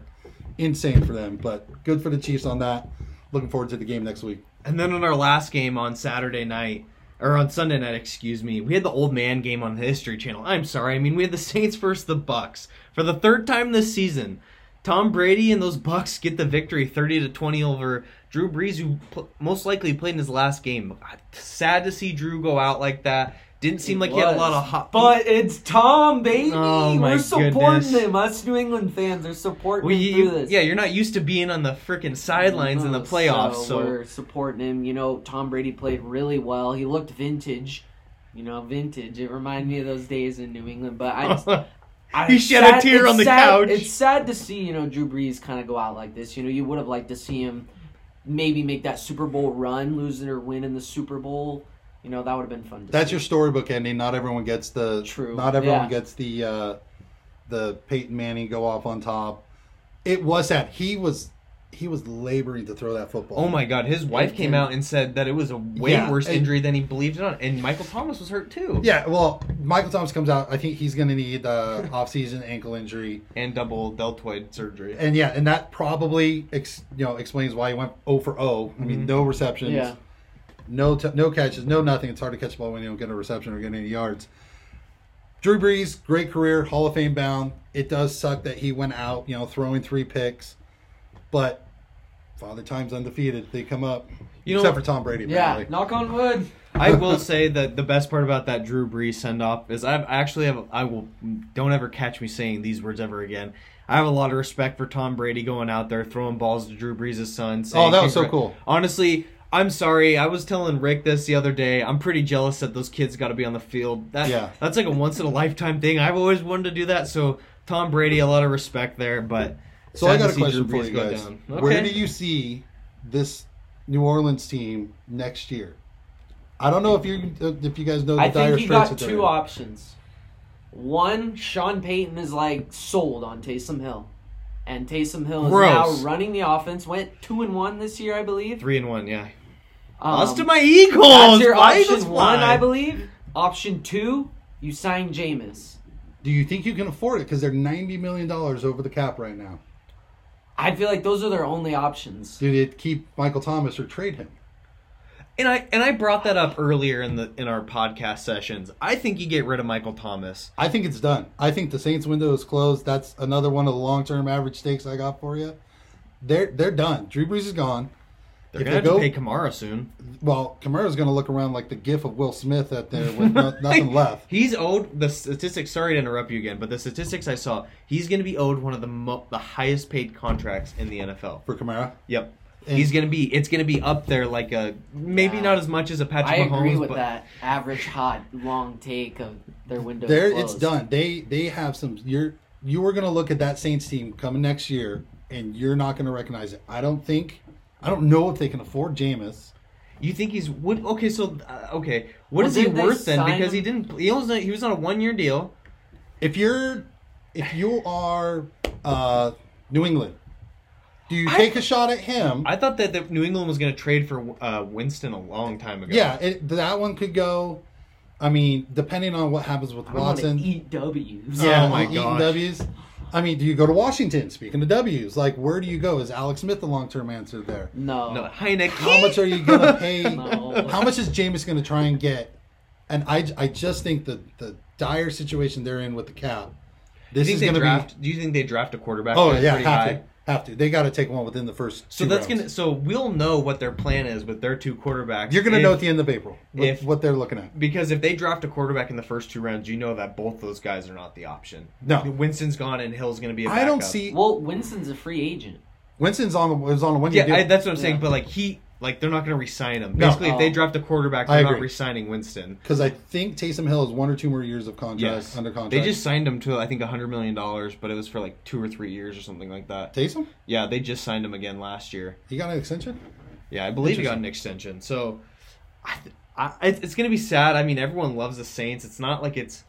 [SPEAKER 3] insane for them. But good for the Chiefs on that. Looking forward to the game next week.
[SPEAKER 1] And then on our last game on Saturday night, or on Sunday night, excuse me, we had the old man game on the History Channel. I'm sorry. I mean, we had the <laughs> Saints versus the Bucks for the third time this season. Tom Brady and those Bucks get the victory, 30 to 20 over Drew Brees, who most likely played in his last game. Ah, sad to see Drew go out like that. Didn't seem like he had a lot of hot.
[SPEAKER 2] But it's Tom, baby.
[SPEAKER 1] Oh, my
[SPEAKER 2] We're supporting
[SPEAKER 1] goodness.
[SPEAKER 2] him. Us New England fans are supporting
[SPEAKER 1] Well,
[SPEAKER 2] him through this.
[SPEAKER 1] yeah, you're not used to being on the freaking sidelines in the
[SPEAKER 2] oh,
[SPEAKER 1] playoffs, so,
[SPEAKER 2] we're supporting him. You know, Tom Brady played really well. He looked vintage. You know, vintage. It reminded me of those days in New England. But I, just, <laughs> I
[SPEAKER 1] He shed a tear on the
[SPEAKER 2] sad-
[SPEAKER 1] couch.
[SPEAKER 2] It's sad to see you know Drew Brees kind of go out like this. You know, you would have liked to see him maybe make that Super Bowl run, losing or winning the Super Bowl. You know, that would have been fun. To
[SPEAKER 3] That's
[SPEAKER 2] see.
[SPEAKER 3] your storybook ending. Not everyone gets the
[SPEAKER 2] True.
[SPEAKER 3] Not everyone
[SPEAKER 2] Yeah.
[SPEAKER 3] gets the uh, the Peyton Manning go off on top. It was that he was he was laboring to throw that football.
[SPEAKER 1] Oh my God! His wife
[SPEAKER 2] It
[SPEAKER 1] came out and said that it was a way
[SPEAKER 3] Yeah,
[SPEAKER 1] worse
[SPEAKER 3] and-
[SPEAKER 1] injury than he believed it on, and Michael Thomas was hurt too.
[SPEAKER 3] Yeah, well, Michael Thomas comes out. I think he's going to need uh, <laughs> off-season ankle injury.
[SPEAKER 1] and double deltoid surgery.
[SPEAKER 3] And yeah, and that probably ex, you know explains why he went 0 for 0. I mean, no receptions,
[SPEAKER 2] Yeah.
[SPEAKER 3] No t- no catches, no nothing. It's hard to catch the ball when you don't get a reception or get any yards. Drew Brees, great career, Hall of Fame bound. It does suck that he went out, you know, throwing three picks, but Father Time's undefeated. They come up,
[SPEAKER 1] You know-
[SPEAKER 3] except for Tom Brady.
[SPEAKER 2] Yeah, knock on wood.
[SPEAKER 1] I will say that the best part about that Drew Brees send off is I've actually have I will don't ever catch me saying these words ever again. I have a lot of respect for Tom Brady going out there throwing balls to Drew Brees' son.
[SPEAKER 3] Oh, that was so cool.
[SPEAKER 1] Honestly, I'm sorry. I was telling Rick this the other day. I'm pretty jealous that those kids got to be on the field. That,
[SPEAKER 3] Yeah.
[SPEAKER 1] That's like a once in a lifetime thing. I've always wanted to do that. So Tom Brady, a lot of respect there. But
[SPEAKER 3] So I got a question
[SPEAKER 1] Drew
[SPEAKER 3] for you guys.
[SPEAKER 1] down.
[SPEAKER 3] Where do you see this New Orleans team next year? I don't know if you if you guys know the
[SPEAKER 2] I
[SPEAKER 3] dire
[SPEAKER 2] think you
[SPEAKER 3] straits
[SPEAKER 2] got two
[SPEAKER 3] in.
[SPEAKER 2] options. One, Sean Payton is like sold on Taysom Hill, and Taysom Hill is
[SPEAKER 1] Gross.
[SPEAKER 2] now running the offense. Went two and one this year, I believe.
[SPEAKER 1] Three and one, yeah.
[SPEAKER 2] Um,
[SPEAKER 1] Lost to my Eagles.
[SPEAKER 2] That's your
[SPEAKER 1] Why
[SPEAKER 2] option
[SPEAKER 1] Eagles
[SPEAKER 2] one,
[SPEAKER 1] fly?
[SPEAKER 2] I believe. Option two, you sign Jameis.
[SPEAKER 3] Do you think you can afford it? Because they're ninety million dollars over the cap right now.
[SPEAKER 2] I feel like those are their only options.
[SPEAKER 3] Do they keep Michael Thomas or trade him?
[SPEAKER 1] And I and I brought that up earlier in the in our podcast sessions. I think you get rid of Michael Thomas.
[SPEAKER 3] I think it's done. I think the Saints window is closed. That's another one of the long term average stakes I got for you. They're they're done. Drew Brees is gone.
[SPEAKER 1] They're
[SPEAKER 3] If
[SPEAKER 1] gonna
[SPEAKER 3] they go-
[SPEAKER 1] pay Kamara soon.
[SPEAKER 3] Well, Kamara's going to look around like the gif of Will Smith at there with no, <laughs> nothing left.
[SPEAKER 1] He's owed the statistics. Sorry to interrupt you again, but the statistics I saw, he's going to be owed one of the mo- the highest paid contracts in the NFL.
[SPEAKER 3] For Kamara,
[SPEAKER 1] Yep,
[SPEAKER 3] And-
[SPEAKER 1] he's going to be. It's going to be up there, like a maybe
[SPEAKER 2] Yeah.
[SPEAKER 1] not as much as a Patrick
[SPEAKER 2] I
[SPEAKER 1] Mahomes.
[SPEAKER 2] agree with
[SPEAKER 1] but
[SPEAKER 2] that average hot long take of their window.
[SPEAKER 3] there
[SPEAKER 2] closed.
[SPEAKER 3] it's done. They they have some. You're you are going to look at that Saints team coming next year, and you're not going to recognize it. I don't think. I don't know if they can afford Jameis.
[SPEAKER 1] You think he's what? Okay, so uh, okay, what
[SPEAKER 2] Well,
[SPEAKER 1] is he worth then?
[SPEAKER 2] sign
[SPEAKER 1] Because he didn't. He was he was on a one year deal.
[SPEAKER 3] If you're if you are uh, New England, do you
[SPEAKER 1] I-
[SPEAKER 3] take a shot at him?
[SPEAKER 1] I thought that the New England was going to trade for uh, Winston a long time ago.
[SPEAKER 3] yeah, it, that one could go. I mean, depending on what happens with
[SPEAKER 2] I want to
[SPEAKER 3] Watson.
[SPEAKER 2] eat W's.
[SPEAKER 1] Yeah.
[SPEAKER 3] uh,
[SPEAKER 1] Oh my
[SPEAKER 3] eating
[SPEAKER 1] gosh.
[SPEAKER 3] W's. I mean, do you go to Washington? Speaking of W's, like where do you go? Is Alex Smith the long term answer there?
[SPEAKER 2] No.
[SPEAKER 1] no Heinicke.
[SPEAKER 3] How much are you gonna <laughs> pay?
[SPEAKER 2] No.
[SPEAKER 3] How much is Jameis gonna try and get? And I, I just think that the dire situation they're in with the cap.
[SPEAKER 1] Do you
[SPEAKER 3] This
[SPEAKER 1] think
[SPEAKER 3] is
[SPEAKER 1] they
[SPEAKER 3] gonna
[SPEAKER 1] draft? Do you think they draft a quarterback?
[SPEAKER 3] Oh yeah,
[SPEAKER 1] pretty
[SPEAKER 3] have
[SPEAKER 1] high?
[SPEAKER 3] to, have to. They got to take one within the first.
[SPEAKER 1] So that's
[SPEAKER 3] rounds.
[SPEAKER 1] gonna. So we'll know what their plan is with their two quarterbacks.
[SPEAKER 3] You're gonna
[SPEAKER 1] if-
[SPEAKER 3] know at the end of April what,
[SPEAKER 1] if-
[SPEAKER 3] what they're looking at.
[SPEAKER 1] because if they draft a quarterback in the first two rounds, you know that both those guys are not the option.
[SPEAKER 3] No.
[SPEAKER 1] Winston's gone and Hill's going to be.
[SPEAKER 3] I don't see
[SPEAKER 2] Well, Winston's a free agent.
[SPEAKER 3] Winston's on the was on a one
[SPEAKER 1] Yeah,
[SPEAKER 3] year
[SPEAKER 1] I, that's what I'm saying.
[SPEAKER 2] Yeah.
[SPEAKER 1] But like he, like they're not going to resign him.
[SPEAKER 3] No.
[SPEAKER 1] Basically, if they
[SPEAKER 2] Oh.
[SPEAKER 1] draft a quarterback,
[SPEAKER 3] I
[SPEAKER 1] they're not
[SPEAKER 3] agree.
[SPEAKER 1] resigning Winston.
[SPEAKER 3] Because I think Taysom Hill has one or two more years of contract
[SPEAKER 1] Yes,
[SPEAKER 3] under contract.
[SPEAKER 1] They just signed him to I think hundred million dollars, but it was for like two or three years or something like that.
[SPEAKER 3] Taysom.
[SPEAKER 1] Yeah, they just signed him again last year.
[SPEAKER 3] He got an extension.
[SPEAKER 1] Yeah, I believe he got an extension. So, I, I, it's, it's going to be sad. I mean, everyone loves the Saints. It's not like it's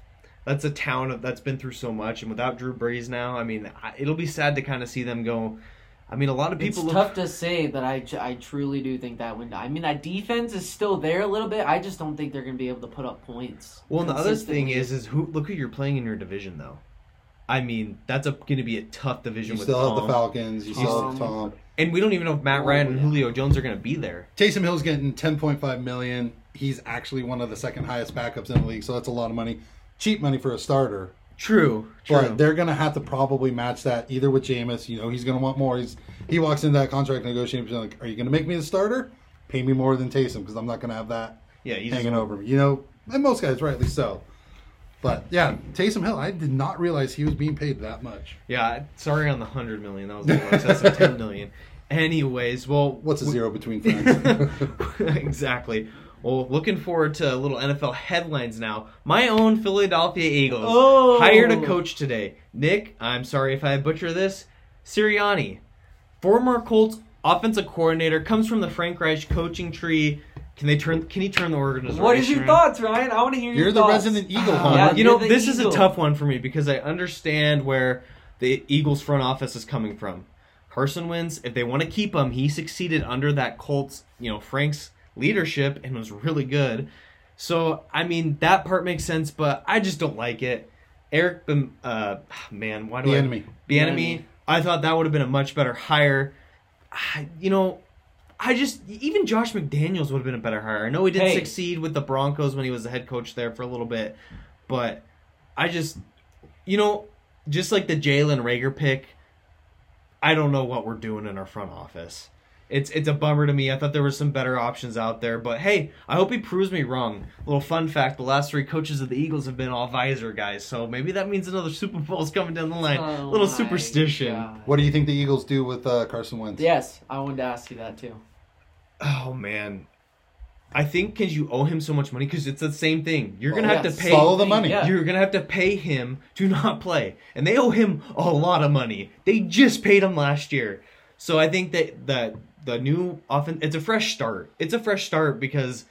[SPEAKER 1] that's a town of, that's been through so much, and without Drew Brees now, I mean, I, it'll be sad to kind of see them go. I mean, a lot of people
[SPEAKER 2] it's
[SPEAKER 1] look.
[SPEAKER 2] tough to say, but I, I truly do think that window. I mean, that defense is still there a little bit. I just don't think they're going to be able to put up points.
[SPEAKER 1] well, and the other thing is, is who look who you're playing in your division though. I mean, that's going to be a tough division
[SPEAKER 3] You
[SPEAKER 1] with
[SPEAKER 3] still have the Falcons. You still have
[SPEAKER 2] Tom.
[SPEAKER 3] Tom.
[SPEAKER 1] and we don't even know if Matt
[SPEAKER 2] Oh,
[SPEAKER 1] Ryan and.
[SPEAKER 2] Oh,
[SPEAKER 1] Julio Jones are going to be there.
[SPEAKER 3] Taysom Hill's getting 10.5 million. He's actually one of the second highest backups in the league, so that's a lot of money. Cheap money for a starter.
[SPEAKER 1] True, true.
[SPEAKER 3] But they're gonna have to probably match that either with Jameis. You know, he's gonna want more. He's he walks into that contract negotiation like, "Are you gonna make me the starter? Pay me more than Taysom because I'm not gonna have that
[SPEAKER 1] yeah, he's
[SPEAKER 3] hanging over me." You know, and most guys rightly so. But yeah, Taysom Hill, I did not realize he was being paid that much.
[SPEAKER 1] Yeah, sorry on the hundred million. That was excess of ten million. Anyways, well,
[SPEAKER 3] What's a
[SPEAKER 1] we-
[SPEAKER 3] zero between friends? <laughs>
[SPEAKER 1] exactly. Well, looking forward to a little NFL headlines now. My own Philadelphia Eagles
[SPEAKER 2] Oh.
[SPEAKER 1] hired a coach today. Nick, I'm sorry if I butcher this. Sirianni, former Colts offensive coordinator, comes from the Frank Reich coaching tree. Can they turn? Can he turn the organization? Around?
[SPEAKER 2] What is your
[SPEAKER 1] around?
[SPEAKER 2] thoughts, Ryan? I want to hear your thoughts.
[SPEAKER 3] You're the
[SPEAKER 2] thoughts.
[SPEAKER 3] resident Eagle
[SPEAKER 2] ah,
[SPEAKER 3] hunter.
[SPEAKER 2] yeah,
[SPEAKER 1] you know,
[SPEAKER 2] the
[SPEAKER 1] this is a tough one for me because I understand where the Eagles front office is coming from. Carson wins. If they want to keep him, he succeeded under that Colts, you know, Frank's leadership and was really good. So, I mean, that part makes sense, but I just don't like it. Eric, Bim- uh, <sighs> man, why do the I?
[SPEAKER 3] The
[SPEAKER 1] enemy. I thought that would have been a much better hire. I- You know, I just even Josh McDaniels would have been a better hire. I know he didn't
[SPEAKER 2] Hey.
[SPEAKER 1] succeed with the Broncos when he was the head coach there for a little bit, but I just, you know, just like the Jalen Reagor pick, I don't know what we're doing in our front office. It's it's a bummer to me. I thought there were some better options out there, but hey, I hope he proves me wrong. Little fun fact: the last three coaches of the Eagles have been all visor guys, so maybe that means another Super Bowl is coming down the line.
[SPEAKER 2] Oh
[SPEAKER 1] Little superstition.
[SPEAKER 2] God.
[SPEAKER 3] What do you think the Eagles do with uh, Carson Wentz?
[SPEAKER 2] Yes, I wanted to ask you that too.
[SPEAKER 1] Oh man, I think because you owe him so much money, because it's the same thing. You're gonna
[SPEAKER 3] Well,
[SPEAKER 1] have
[SPEAKER 2] yes.
[SPEAKER 1] to pay.
[SPEAKER 3] Follow the money.
[SPEAKER 2] Yeah.
[SPEAKER 1] You're gonna have to pay him to not play, and they owe him a lot of money. They just paid him last year, so I think that that the new offense, it's a fresh start. It's a fresh start because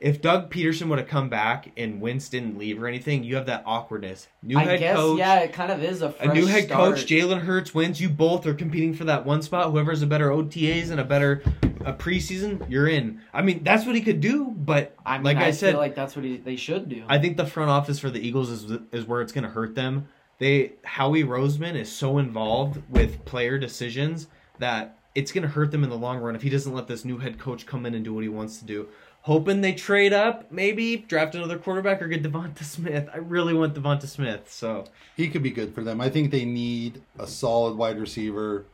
[SPEAKER 1] if Doug Pederson would have come back and Wentz didn't leave or anything, you have that awkwardness. New
[SPEAKER 2] I
[SPEAKER 1] head
[SPEAKER 2] guess
[SPEAKER 1] coach,
[SPEAKER 2] yeah, it kind of is a fresh
[SPEAKER 1] a new head
[SPEAKER 2] start.
[SPEAKER 1] coach, Jalen Hurts wins. You both are competing for that one spot. Whoever has a better OTAs and a better a preseason, you're in. I mean, that's what he could do, but
[SPEAKER 2] I mean,
[SPEAKER 1] like I,
[SPEAKER 2] I,
[SPEAKER 1] said,
[SPEAKER 2] like that's what he, they should do.
[SPEAKER 1] I think the front office for the Eagles is is where it's going to hurt them. They Howie Roseman is so involved with player decisions that it's going to hurt them in the long run if he doesn't let this new head coach come in and do what he wants to do. Hoping they trade up, maybe draft another quarterback or get Devonta Smith. I really want Devonta Smith, so
[SPEAKER 3] He could be good for them. I think they need a solid wide receiver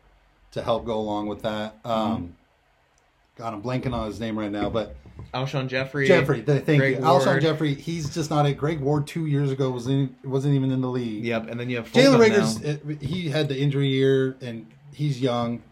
[SPEAKER 3] to help go along with that. Um, God, I'm blanking on his name right now, but
[SPEAKER 1] Alshon Jeffery.
[SPEAKER 3] Jeffery. th- Thank
[SPEAKER 1] Greg
[SPEAKER 3] you, Alshon Jeffery. He's just not a Greg Ward two years ago was in, wasn't even in the league.
[SPEAKER 1] Yep, and then you have
[SPEAKER 3] Jalen Reagor's
[SPEAKER 1] now.
[SPEAKER 3] he had the injury year and he's young.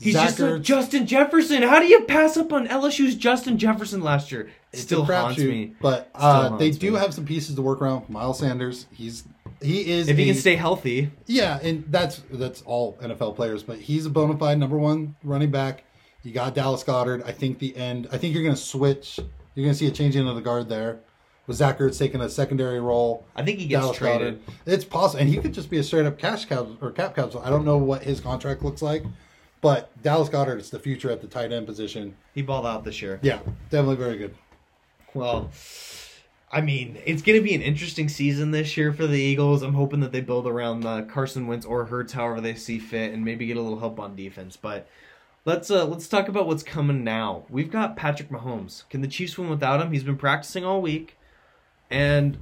[SPEAKER 1] He's
[SPEAKER 3] Zach
[SPEAKER 1] just a
[SPEAKER 3] Ertz-
[SPEAKER 1] Justin Jefferson. How do you pass up on LSU's Justin Jefferson last year? It
[SPEAKER 3] it's
[SPEAKER 1] still
[SPEAKER 3] a
[SPEAKER 1] haunts
[SPEAKER 3] crapshoot,
[SPEAKER 1] me.
[SPEAKER 3] But
[SPEAKER 1] Still
[SPEAKER 3] uh,
[SPEAKER 1] haunts
[SPEAKER 3] they do
[SPEAKER 1] me.
[SPEAKER 3] have some pieces to work around. Miles Sanders, he's he is
[SPEAKER 1] If he
[SPEAKER 3] a-
[SPEAKER 1] can stay healthy,
[SPEAKER 3] Yeah, and that's that's all NFL players, but he's a bona fide number one running back. You got Dallas Goedert. I think the end. I think you're going to switch. You're going to see a change of the guard there. With Zach Ertz taking a secondary role.
[SPEAKER 1] I think he gets traded.
[SPEAKER 3] Goedert. It's possible, and he could just be a straight up cash cow or cap. So I don't know what his contract looks like, but Dallas Goedert is the future at the tight end position.
[SPEAKER 1] He balled out this year.
[SPEAKER 3] Yeah, definitely very good.
[SPEAKER 1] Well, I mean, it's going to be an interesting season this year for the Eagles. I'm hoping that they build around uh, Carson Wentz or Hurts, however they see fit, and maybe get a little help on defense. But let's uh, let's talk about what's coming now. We've got Patrick Mahomes. Can the Chiefs win without him? He's been practicing all week, and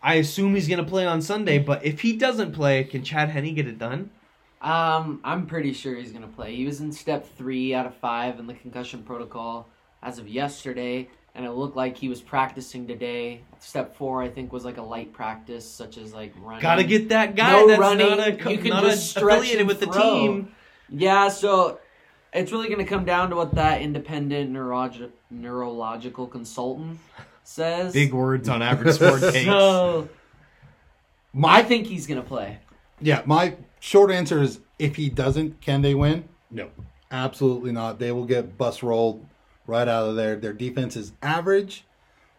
[SPEAKER 1] I assume he's going to play on Sunday. But if he doesn't play, can Chad Henne get it done?
[SPEAKER 2] Um, I'm pretty sure he's gonna play. He was in step three out of five in the concussion protocol as of yesterday, and it looked like he was practicing today. Step four, I think, was like a light practice, such as like running.
[SPEAKER 1] Got to get that guy
[SPEAKER 2] No
[SPEAKER 1] that's
[SPEAKER 2] running.
[SPEAKER 1] not a
[SPEAKER 2] You can
[SPEAKER 1] not
[SPEAKER 2] just
[SPEAKER 1] a
[SPEAKER 2] stretch
[SPEAKER 1] affiliated
[SPEAKER 2] and
[SPEAKER 1] with the team.
[SPEAKER 2] Yeah, so it's really going to come down to what that independent neurolog- neurological consultant says.
[SPEAKER 1] Big words on average sport <laughs> takes.
[SPEAKER 2] So I think he's going to play.
[SPEAKER 3] Yeah, my short answer is if he doesn't, can they win? No. Absolutely not. They will get bus rolled right out of there. Their defense is average.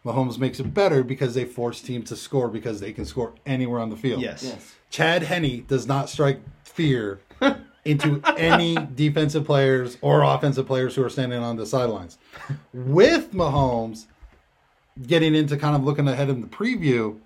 [SPEAKER 3] Mahomes makes it better because they force teams to score because they can score anywhere on the field.
[SPEAKER 1] Yes.
[SPEAKER 2] Yes.
[SPEAKER 3] Chad Henne does not strike fear <laughs> into any defensive players or offensive players who are standing on the sidelines. With Mahomes getting into kind of looking ahead in the preview,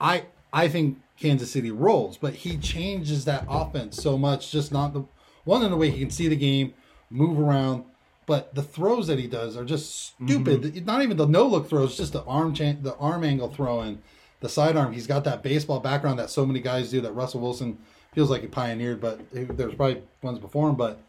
[SPEAKER 3] I I think Kansas City rolls, but he changes that offense so much. Just not the one in the way he can see the game, move around, but the throws that he does are just stupid. Not even the no look throws, just the arm chan the arm angle throwing, the sidearm. He's got that baseball background that so many guys do. That Russell Wilson feels like he pioneered, but there's probably ones before him. But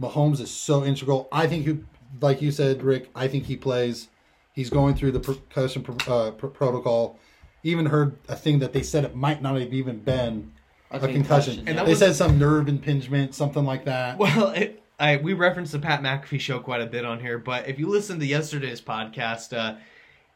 [SPEAKER 3] Mahomes is so integral. I think he, like you said, Rick. I think he plays. He's going through the percussion uh, pr- protocol. Even heard a thing that they said it might not have even been a, concussion.
[SPEAKER 1] And that
[SPEAKER 3] they
[SPEAKER 1] was-
[SPEAKER 3] said some nerve impingement, something like that.
[SPEAKER 1] Well, it, I we referenced the Pat McAfee show quite a bit on here, but if you listen to yesterday's podcast, uh,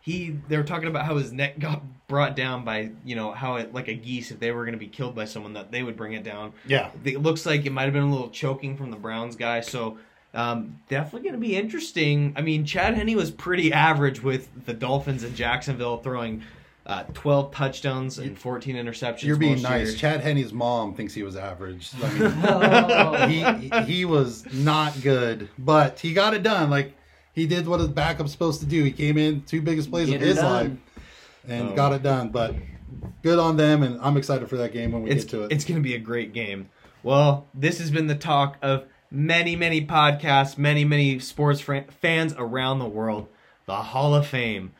[SPEAKER 1] he they were talking about how his neck got brought down by you know how it like a geese if they were going to be killed by someone that they would bring it down.
[SPEAKER 3] Yeah.
[SPEAKER 1] It looks like it might have been a little choking from the Browns guy, so. Um, definitely going to be interesting. I mean, Chad Henne was pretty average with the Dolphins in Jacksonville, throwing uh, 12 touchdowns and 14 interceptions.
[SPEAKER 3] You're being nice.
[SPEAKER 1] years.
[SPEAKER 3] Chad Henne's mom thinks he was average. I mean,
[SPEAKER 2] Oh. <laughs>
[SPEAKER 3] he he was not good, but he got it done. Like he did what his backup's supposed to do. He came in two biggest plays
[SPEAKER 2] Get
[SPEAKER 3] of his
[SPEAKER 2] done.
[SPEAKER 3] life and
[SPEAKER 1] Oh.
[SPEAKER 3] got it done. But good on them, and I'm excited for that game when we
[SPEAKER 1] it's
[SPEAKER 3] get to it.
[SPEAKER 1] it's going to be a great game. Well, this has been the talk of many, many podcasts, many, many sports fran- fans around the world. The Hall of Fame.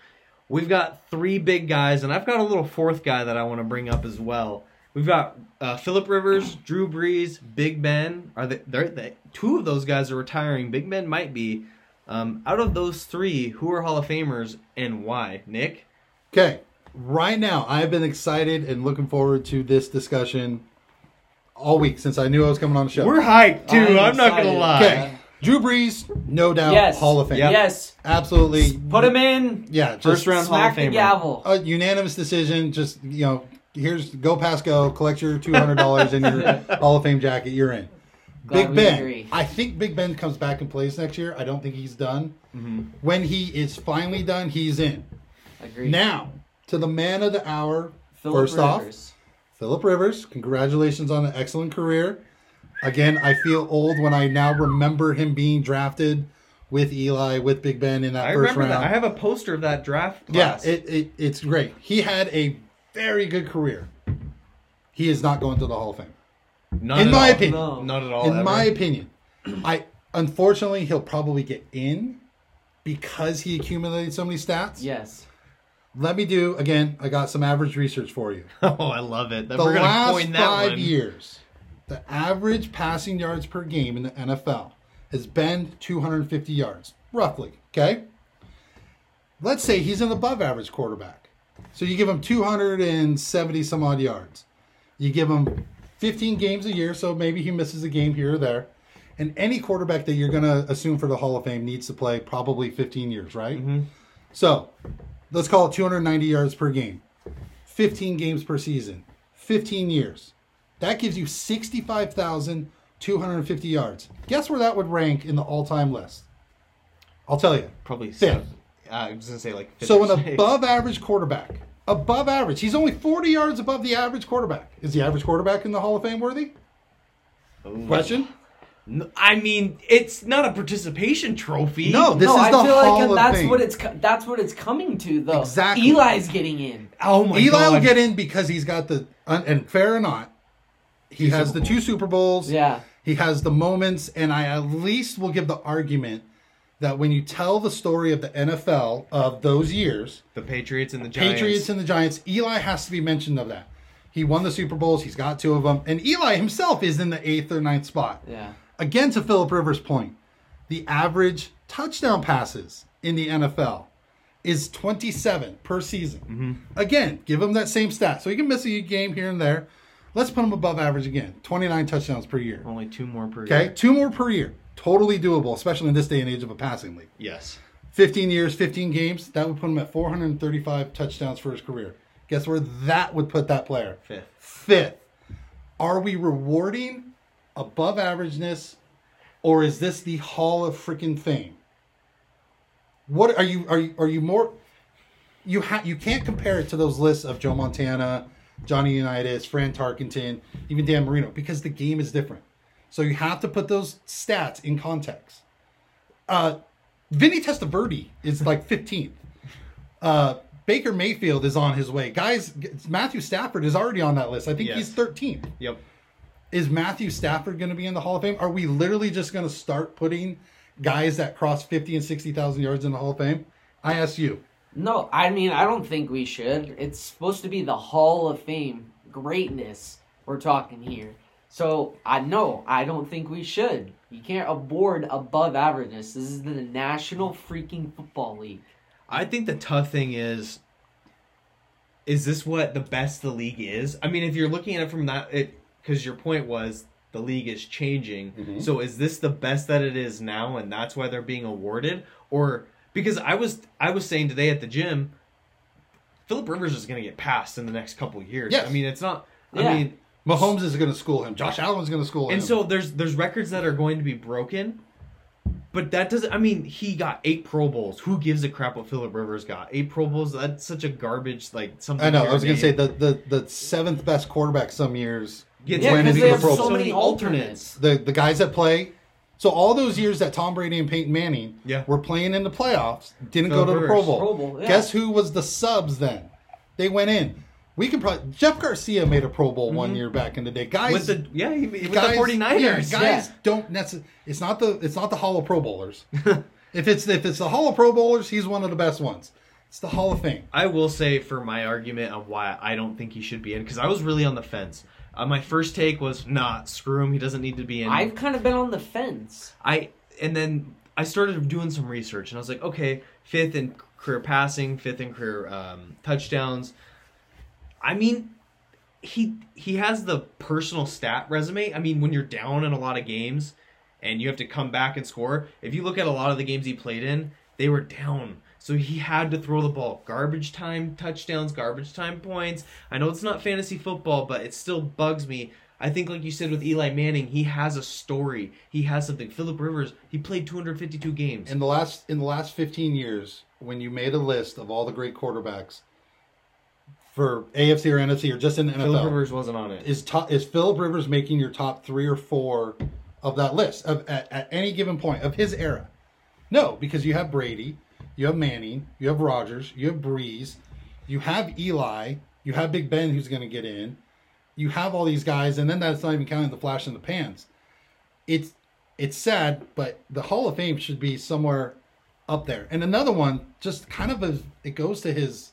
[SPEAKER 1] We've got three big guys, and I've got a little fourth guy that I want to bring up as well. We've got uh, Philip Rivers, Drew Brees, Big Ben. Are they? They're, they two of those guys are retiring. Big Ben might be. Um, out of those three, who are Hall of Famers and why? Nick.
[SPEAKER 3] Okay, right now I've been excited and looking forward to this discussion all week since I knew I was coming on the show.
[SPEAKER 1] We're hyped too.
[SPEAKER 2] I'm
[SPEAKER 1] I'm, not gonna lie.
[SPEAKER 3] okay, Drew Brees, no doubt,
[SPEAKER 2] Yes.
[SPEAKER 3] Hall of Fame.
[SPEAKER 1] Yep.
[SPEAKER 2] Yes.
[SPEAKER 3] Absolutely.
[SPEAKER 2] Put him in.
[SPEAKER 3] Yeah, just
[SPEAKER 1] First round Hall of
[SPEAKER 2] Smack the
[SPEAKER 1] Famer.
[SPEAKER 2] gavel.
[SPEAKER 3] a unanimous decision. Just you know, here's go pass go, collect your two hundred dollars in your <laughs> Hall of Fame jacket. You're in.
[SPEAKER 2] Glad
[SPEAKER 3] Big Ben.
[SPEAKER 2] agree.
[SPEAKER 3] I think Big Ben comes back and plays next year. I don't think he's done.
[SPEAKER 1] Mm-hmm.
[SPEAKER 3] When he is finally done, he's in.
[SPEAKER 2] Agreed.
[SPEAKER 3] Now to the man of the hour.
[SPEAKER 2] Phillip
[SPEAKER 3] first off,
[SPEAKER 2] Rivers.
[SPEAKER 3] Philip Rivers, congratulations on an excellent career. Again, I feel old when I now remember him being drafted with Eli, with Big Ben in that
[SPEAKER 1] I
[SPEAKER 3] first
[SPEAKER 1] remember
[SPEAKER 3] round.
[SPEAKER 1] that. I have a poster of that draft
[SPEAKER 3] yeah, it, it, it's great. He had a very good career. He is not going to the Hall of Fame.
[SPEAKER 1] Not
[SPEAKER 3] in
[SPEAKER 1] at
[SPEAKER 3] my
[SPEAKER 1] all.
[SPEAKER 3] opinion.
[SPEAKER 2] No.
[SPEAKER 1] Not at all.
[SPEAKER 3] in
[SPEAKER 1] ever.
[SPEAKER 3] my opinion, I unfortunately he'll probably get in because he accumulated so many stats.
[SPEAKER 2] Yes.
[SPEAKER 3] Let me do again. I got some average research for you. <laughs>
[SPEAKER 1] oh, I love it. That
[SPEAKER 3] the
[SPEAKER 1] we're gonna
[SPEAKER 3] last
[SPEAKER 1] coin that
[SPEAKER 3] five
[SPEAKER 1] one.
[SPEAKER 3] years, the average passing yards per game in the NFL has been 250 yards, roughly. Okay. Let's say he's an above average quarterback. So you give him 270 some odd yards. You give him 15 games a year, so maybe he misses a game here or there. And any quarterback that you're going to assume for the Hall of Fame needs to play probably 15 years, right? Mm-hmm. So let's call it 290 yards per game, 15 games per season, 15 years. That gives you 65,250 yards. Guess where that would rank in the all time list? I'll tell you.
[SPEAKER 1] Probably
[SPEAKER 3] Fifth.
[SPEAKER 1] seven. Uh, I was gonna say like. fifth
[SPEAKER 3] So
[SPEAKER 1] or
[SPEAKER 3] an
[SPEAKER 1] sixth.
[SPEAKER 3] above average quarterback, above average, he's only 40 yards above the average quarterback. Is the average quarterback in the Hall of Fame worthy?
[SPEAKER 1] Ooh.
[SPEAKER 3] Question?
[SPEAKER 1] No, I mean, it's not a participation trophy.
[SPEAKER 3] No, this
[SPEAKER 2] no,
[SPEAKER 3] is
[SPEAKER 2] I
[SPEAKER 3] the
[SPEAKER 2] feel
[SPEAKER 3] Hall
[SPEAKER 2] like
[SPEAKER 3] of
[SPEAKER 2] that's
[SPEAKER 3] Fame.
[SPEAKER 2] what it's that's what it's coming to though.
[SPEAKER 3] Exactly.
[SPEAKER 2] Eli's getting in.
[SPEAKER 1] Oh my god.
[SPEAKER 3] Eli
[SPEAKER 1] god.
[SPEAKER 3] will get in because he's got the, and fair or not, he has the two Super Bowls.
[SPEAKER 2] Yeah.
[SPEAKER 3] He has the moments, and I at least will give the argument that when you tell the story of the NFL of those years,
[SPEAKER 1] the Patriots and the Giants.
[SPEAKER 3] Patriots and the Giants, Eli has to be mentioned of that. He won the Super Bowls. He's got two of them, and Eli himself is in the eighth or ninth spot.
[SPEAKER 2] Yeah.
[SPEAKER 3] Again, to Philip Rivers' point, the average touchdown passes in the NFL is 27 per season. Mm-hmm. Again, give him that same stat. So he can miss a game here and there. Let's put him above average again 29 touchdowns per year.
[SPEAKER 1] Only two more per year.
[SPEAKER 3] Okay, two more per year. Totally doable, especially in this day and age of a passing league.
[SPEAKER 1] Yes.
[SPEAKER 3] 15 years, 15 games, that would put him at 435 touchdowns for his career. Guess where that would put that player?
[SPEAKER 1] Fifth.
[SPEAKER 3] Fifth. Are we rewarding above averageness or is this the Hall of freaking Fame? What are you are you are you more you ha- you can't compare it to those lists of Joe Montana, Johnny Unitas, Fran Tarkenton, even Dan Marino because the game is different. So you have to put those stats in context. Uh, Vinny Testaverde is like <laughs> 15th. Uh, Baker Mayfield is on his way. Guys, Matthew Stafford is already on that list. I think
[SPEAKER 1] Yes.
[SPEAKER 3] he's 13th.
[SPEAKER 1] Yep.
[SPEAKER 3] Is Matthew Stafford going to be in the Hall of Fame? Are we literally just going to start putting guys that cross 50 and 60,000 yards in the Hall of Fame? I ask you.
[SPEAKER 2] No, I mean I don't think we should. It's supposed to be the Hall of Fame greatness we're talking here. So I know I don't think we should. You can't award above averageness. This is the National Freaking Football League.
[SPEAKER 1] I think the tough thing is, is this what the best the league is? I mean, if you're looking at it from that, it because your point was the league is changing.
[SPEAKER 3] Mm-hmm.
[SPEAKER 1] So is this the best that it is now, and that's why they're being awarded, or because I was I was saying today at the gym, Philip Rivers is going to get passed in the next couple years.
[SPEAKER 3] Yes.
[SPEAKER 1] I mean, it's not. Yeah. I
[SPEAKER 2] Yeah.
[SPEAKER 1] mean,
[SPEAKER 3] Mahomes is going to school him. Josh Allen is going to school him.
[SPEAKER 1] and so there's there's records that are going to be broken, but that doesn't. I mean, he got eight Pro Bowls. Who gives a crap what Philip Rivers got? Eight Pro Bowls. That's such a garbage like something.
[SPEAKER 3] I know. I was going to say the, the, the seventh best quarterback some years
[SPEAKER 1] Gets
[SPEAKER 2] Yeah,
[SPEAKER 3] went
[SPEAKER 2] because
[SPEAKER 3] into
[SPEAKER 2] they
[SPEAKER 3] the
[SPEAKER 2] have
[SPEAKER 3] Pro
[SPEAKER 2] so
[SPEAKER 3] Bowl.
[SPEAKER 2] many alternates.
[SPEAKER 3] the the guys that play. So all those years that Tom Brady and Peyton Manning
[SPEAKER 1] Yeah.
[SPEAKER 3] were playing in the playoffs, didn't
[SPEAKER 1] Philip
[SPEAKER 3] go to the Pro Bowl.
[SPEAKER 2] Pro Bowl, yeah.
[SPEAKER 3] Guess who was the subs then? They went in. We can probably Jeff Garcia made a Pro Bowl one mm-hmm. year back in the day. Guys
[SPEAKER 1] with the yeah he- with
[SPEAKER 3] guys,
[SPEAKER 1] the 49ers.
[SPEAKER 3] yeah, guys
[SPEAKER 2] yeah.
[SPEAKER 3] don't necessarily. It's not the it's not the Hall of Pro Bowlers. <laughs> if it's if it's the Hall of Pro Bowlers, he's one of the best ones. It's the Hall of Fame.
[SPEAKER 1] I will say for my argument of why I don't think he should be in because I was really on the fence. Uh, my first take was, nah, screw him. He doesn't need to be in.
[SPEAKER 2] I've kind of been on the fence.
[SPEAKER 1] I and then I started doing some research, and I was like, okay, fifth in career passing, fifth in career um, touchdowns. I mean, he he has the personal stat resume. I mean, when you're down in a lot of games and you have to come back and score, if you look at a lot of the games he played in, they were down. So he had to throw the ball. Garbage time touchdowns, garbage time points. I know it's not fantasy football, but it still bugs me. I think, like you said with Eli Manning, he has a story. He has something. Philip Rivers, he played 252 games.
[SPEAKER 3] In the last in the last 15 years, when you made a list of all the great quarterbacks for AFC or NFC or just in the
[SPEAKER 1] Philip
[SPEAKER 3] NFL,
[SPEAKER 1] Rivers wasn't on it.
[SPEAKER 3] is top, is Philip Rivers making your top three or four of that list of, at, at any given point of his era? No, because you have Brady, you have Manning, you have Rodgers, you have Brees, you have Eli, you have Big Ben who's going to get in, you have all these guys, and then that's not even counting the flash in the pans. It's it's sad, but the Hall of Fame should be somewhere up there. And another one, just kind of a, it goes to his.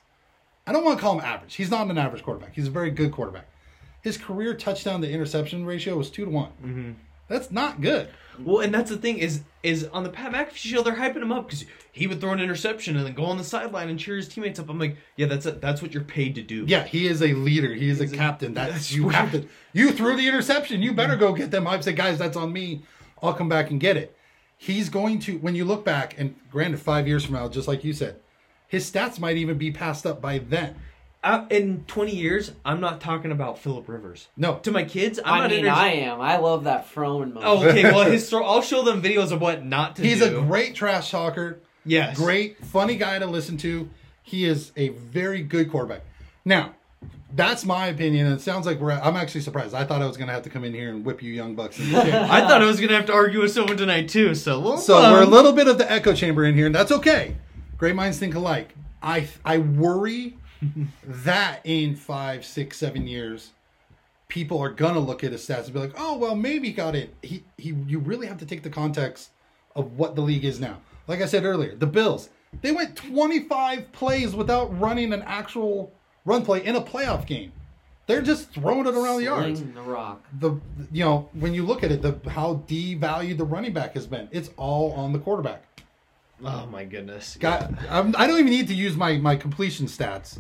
[SPEAKER 3] I don't want to call him average. He's not an average quarterback. He's a very good quarterback. His career touchdown to interception ratio was two to one.
[SPEAKER 1] Mm-hmm.
[SPEAKER 3] That's not good.
[SPEAKER 1] Well, and that's the thing is is on the Pat McAfee show they're hyping him up because he would throw an interception and then go on the sideline and cheer his teammates up. I'm like, yeah, that's it. That's what you're paid to do.
[SPEAKER 3] Yeah, he is a leader. He is a
[SPEAKER 1] He's a-
[SPEAKER 3] captain. That's,
[SPEAKER 1] that's
[SPEAKER 3] you have to. You threw the interception. You better go get them. I'd say, guys, that's on me. I'll come back and get it. He's going to. When you look back, and granted, five years from now, just like you said, his stats might even be passed up by then.
[SPEAKER 1] Uh, in 20 years, I'm not talking about Philip Rivers.
[SPEAKER 3] No,
[SPEAKER 1] To my kids, I'm
[SPEAKER 2] I
[SPEAKER 1] not
[SPEAKER 2] mean,
[SPEAKER 1] inter-
[SPEAKER 2] I am. I love that throwing motion.
[SPEAKER 1] Oh, okay. Well, his <laughs> story, I'll show them videos of what not to do.
[SPEAKER 3] he's
[SPEAKER 1] do.
[SPEAKER 3] a great trash talker.
[SPEAKER 1] yes,
[SPEAKER 3] great, funny guy to listen to. He is a very good quarterback. Now, that's my opinion, and it sounds like we're. I'm actually surprised. I thought I was going to have to come in here and whip you young bucks. In. <laughs>
[SPEAKER 1] I thought I was gonna have to argue with someone tonight too. So, well,
[SPEAKER 3] so
[SPEAKER 1] um,
[SPEAKER 3] we're a little bit of the echo chamber in here, and that's okay. Great minds think alike. I I worry that in five, six, seven years, people are gonna look at his stats and be like, "Oh, well, maybe he got it." He he. You really have to take the context of what the league is now. Like I said earlier, the Bills they went 25 plays without running an actual run play in a playoff game. They're just throwing it around the yards
[SPEAKER 2] Sling the rock.
[SPEAKER 3] the you know when you look at it the how devalued the running back has been it's all on the quarterback
[SPEAKER 1] oh my goodness.
[SPEAKER 3] got I'm, i don't even need to use my my completion stats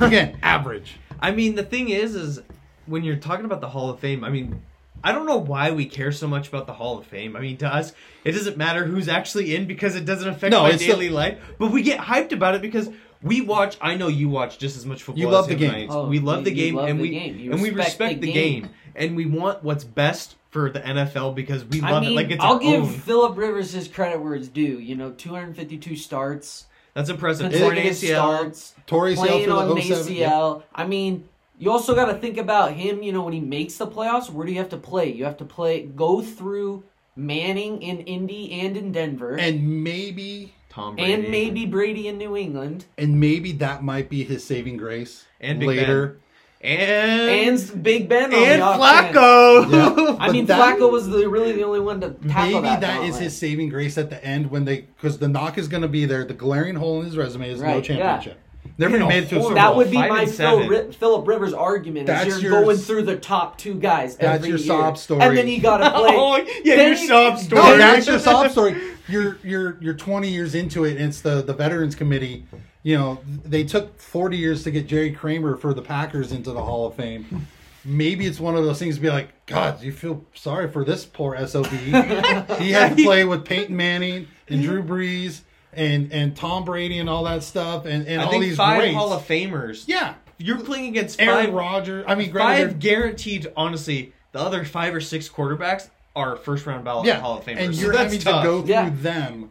[SPEAKER 3] again <laughs> average
[SPEAKER 1] I mean, the thing is, is when you're talking about the Hall of Fame, I mean, I don't know why we care so much about the Hall of Fame. I mean, to us, it doesn't matter who's actually in because it doesn't affect
[SPEAKER 3] No,
[SPEAKER 1] my
[SPEAKER 3] it's
[SPEAKER 1] daily life. But we get hyped about it because we watch. I know you watch just as much football.
[SPEAKER 3] You
[SPEAKER 1] as
[SPEAKER 3] love the game.
[SPEAKER 2] Oh,
[SPEAKER 1] we love
[SPEAKER 2] you-
[SPEAKER 1] the game,
[SPEAKER 2] love
[SPEAKER 1] and
[SPEAKER 2] the
[SPEAKER 1] we
[SPEAKER 2] game.
[SPEAKER 1] And we
[SPEAKER 2] respect
[SPEAKER 1] respect
[SPEAKER 2] the
[SPEAKER 1] the
[SPEAKER 2] game.
[SPEAKER 1] game. and we want what's best for the NFL because we
[SPEAKER 2] I
[SPEAKER 1] love
[SPEAKER 2] mean,
[SPEAKER 1] it. Like it's
[SPEAKER 2] I'll give
[SPEAKER 1] own.
[SPEAKER 2] Philip Rivers his credit where it's due. You know, 252 starts,
[SPEAKER 1] That's impressive. Torn ACL.
[SPEAKER 2] starts,
[SPEAKER 3] Torrey
[SPEAKER 2] playing on an
[SPEAKER 3] ACL.
[SPEAKER 2] ACL. I mean, you also got to think about him. You know, when he makes the playoffs, where do you have to play? You have to play, go through Manning in Indy and in Denver, and,
[SPEAKER 3] and maybe
[SPEAKER 1] Tom Brady.
[SPEAKER 2] maybe Brady in New England,
[SPEAKER 3] and maybe that might be his saving grace
[SPEAKER 1] And Big
[SPEAKER 3] later
[SPEAKER 1] and
[SPEAKER 2] and Big Ben on
[SPEAKER 1] and
[SPEAKER 2] the.
[SPEAKER 1] Flacco.
[SPEAKER 3] Yeah. <laughs>
[SPEAKER 2] I mean,
[SPEAKER 3] that-
[SPEAKER 2] Flacco was the, really the only one to tackle
[SPEAKER 3] maybe
[SPEAKER 2] that.
[SPEAKER 3] that is his saving grace at the end when they because the knock is going to be there the glaring hole in his resume is no
[SPEAKER 2] Right, yeah.
[SPEAKER 3] championship never
[SPEAKER 1] You know,
[SPEAKER 3] made it to a
[SPEAKER 1] horrible.
[SPEAKER 3] Super
[SPEAKER 2] That
[SPEAKER 3] Bowl.
[SPEAKER 2] would be
[SPEAKER 1] Five
[SPEAKER 2] my Phil,
[SPEAKER 1] seven.
[SPEAKER 2] Ri- Philip Rivers argument.
[SPEAKER 3] That's
[SPEAKER 2] is you're
[SPEAKER 3] your-
[SPEAKER 2] going through the top two guys.
[SPEAKER 3] That's
[SPEAKER 2] every
[SPEAKER 3] your
[SPEAKER 2] year.
[SPEAKER 3] sob story.
[SPEAKER 2] and then you got to play.
[SPEAKER 1] Oh, yeah,
[SPEAKER 2] Then
[SPEAKER 1] your
[SPEAKER 2] you-
[SPEAKER 1] sob story.
[SPEAKER 3] No, that's your sob story. You're you're you're 20 years into it. And it's the the veterans committee. You know, they took 40 years to get Jerry Kramer for the Packers into the Hall of Fame. Maybe it's one of those things to be like, God, you feel sorry for this poor SOB. <laughs> he had to play with Peyton Manning and Drew Brees and and Tom Brady and all that stuff and, and
[SPEAKER 1] I
[SPEAKER 3] all
[SPEAKER 1] think
[SPEAKER 3] these
[SPEAKER 1] five
[SPEAKER 3] greats.
[SPEAKER 1] Hall of Famers.
[SPEAKER 3] yeah.
[SPEAKER 1] You're playing against
[SPEAKER 3] Aaron
[SPEAKER 1] five,
[SPEAKER 3] Rodgers. I mean, granted,
[SPEAKER 1] five guaranteed. Honestly, the other five or six quarterbacks are first round ballot
[SPEAKER 3] yeah,
[SPEAKER 1] Hall of Famers.
[SPEAKER 3] and
[SPEAKER 1] So
[SPEAKER 3] you're
[SPEAKER 1] that's
[SPEAKER 3] having
[SPEAKER 1] tough.
[SPEAKER 3] to go through
[SPEAKER 2] Yeah.
[SPEAKER 3] them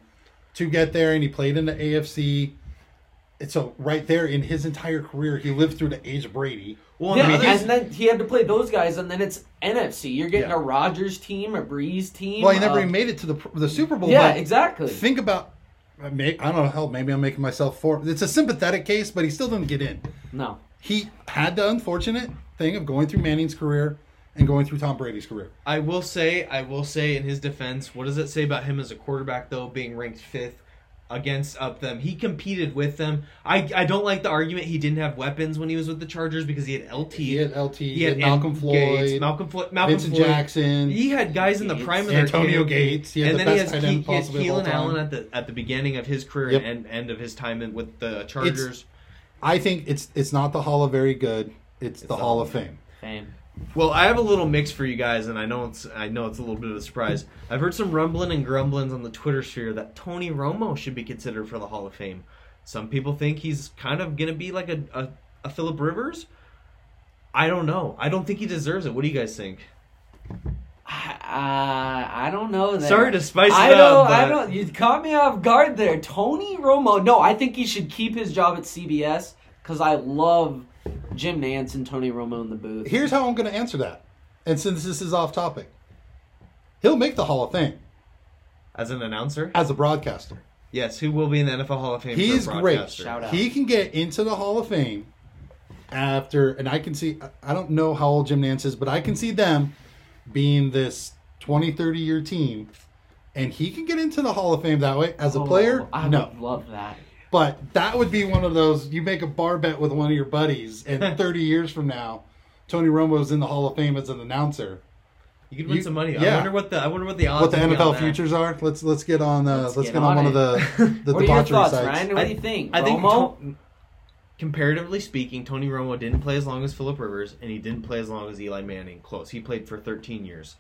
[SPEAKER 3] to get there. And he played in the AFC. And so right there in his entire career, he lived through the age of Brady.
[SPEAKER 1] Well,
[SPEAKER 2] Yeah,
[SPEAKER 1] the others-
[SPEAKER 2] and then he had to play those guys, and then it's NFC. You're getting
[SPEAKER 3] Yeah.
[SPEAKER 2] a Rodgers team, a Brees team.
[SPEAKER 3] Well, he never
[SPEAKER 2] uh,
[SPEAKER 3] even made it to the the Super Bowl.
[SPEAKER 2] Yeah, exactly.
[SPEAKER 3] Think about. I may- I don't know. Hell, maybe I'm making myself for. It's a sympathetic case, but he still didn't get in.
[SPEAKER 2] No,
[SPEAKER 3] He had the unfortunate thing of going through Manning's career and going through Tom Brady's career.
[SPEAKER 1] I will say, I will say in his defense, what does it say about him as a quarterback though, being ranked fifth against up them. He competed with them. I I don't like the argument he didn't have weapons when he was with the Chargers because he had LT.
[SPEAKER 3] He had LT. He,
[SPEAKER 1] He
[SPEAKER 3] had, Malcolm
[SPEAKER 1] Gates,
[SPEAKER 3] Floyd.
[SPEAKER 1] Malcolm Floyd, Malcolm
[SPEAKER 3] Vincent
[SPEAKER 1] Floyd.
[SPEAKER 3] Jackson.
[SPEAKER 1] He had guys in the
[SPEAKER 2] Gates.
[SPEAKER 1] prime of their
[SPEAKER 3] Antonio
[SPEAKER 1] career.
[SPEAKER 3] Gates. He had
[SPEAKER 1] and
[SPEAKER 3] the
[SPEAKER 1] then he has
[SPEAKER 3] tight end
[SPEAKER 1] Ke- he had
[SPEAKER 3] possibly of all Keenan.
[SPEAKER 1] Allen at the at the beginning of his career
[SPEAKER 3] Yep.
[SPEAKER 1] and end of his time in, with the Chargers.
[SPEAKER 3] I think it's it's not the Hall of Very Good. It's, the
[SPEAKER 1] the
[SPEAKER 3] Hall
[SPEAKER 1] Hall
[SPEAKER 3] of
[SPEAKER 1] of
[SPEAKER 3] Fame.
[SPEAKER 2] Fame.
[SPEAKER 1] Well, I have a little mix for you guys, and I know it's I know it's a little bit of a surprise. I've heard some rumbling and grumblings on the Twitter sphere that Tony Romo should be considered for the Hall of Fame. Some people think he's kind of gonna be like a a, a Philip Rivers. I don't know. I don't think he deserves it. What do you guys think?
[SPEAKER 2] I, I don't know. That.
[SPEAKER 1] Sorry to spice it
[SPEAKER 2] I
[SPEAKER 1] up,
[SPEAKER 2] don't. I
[SPEAKER 1] but-
[SPEAKER 2] don't. You caught me off guard there, Tony Romo. No, I think he should keep his job at CBS because I love Jim Nantz and Tony Romo in the booth.
[SPEAKER 3] Here's how I'm going to answer that. And since this is off topic, he'll make the Hall of Fame
[SPEAKER 1] As an announcer,
[SPEAKER 3] as a broadcaster.
[SPEAKER 1] yes, who will be in the NFL Hall of Fame?
[SPEAKER 3] He
[SPEAKER 1] for a
[SPEAKER 3] is great.
[SPEAKER 2] Shout out.
[SPEAKER 3] He can get into the Hall of Fame after, and I can see, I don't know how old Jim Nantz is, but I can see them being this 20, 30 year team. And he can get into the Hall of Fame that way. As a
[SPEAKER 2] Oh,
[SPEAKER 3] player,
[SPEAKER 2] I
[SPEAKER 3] no.
[SPEAKER 2] would love that.
[SPEAKER 3] But that would be one of those you make a bar bet with one of your buddies, and <laughs> 30 years from now, Tony Romo's in the Hall of Fame as an announcer.
[SPEAKER 1] You could win
[SPEAKER 3] You-
[SPEAKER 1] some money. Yeah. I
[SPEAKER 3] yeah.
[SPEAKER 1] wonder what the I wonder what the odds
[SPEAKER 3] What the
[SPEAKER 1] would on
[SPEAKER 3] NFL
[SPEAKER 1] that.
[SPEAKER 3] futures are? Let's let's get on uh, let's,
[SPEAKER 2] Let's
[SPEAKER 3] get,
[SPEAKER 2] get
[SPEAKER 3] on,
[SPEAKER 2] on
[SPEAKER 3] one of the <laughs> the
[SPEAKER 2] what are your
[SPEAKER 3] debauchery
[SPEAKER 2] thoughts,
[SPEAKER 3] sites.
[SPEAKER 2] Ryan? What do you think?
[SPEAKER 1] I think
[SPEAKER 2] Romo?
[SPEAKER 1] To- comparatively speaking, Tony Romo didn't play as long as Philip Rivers, and he didn't play as long as Eli Manning. Close. He played for 13 years.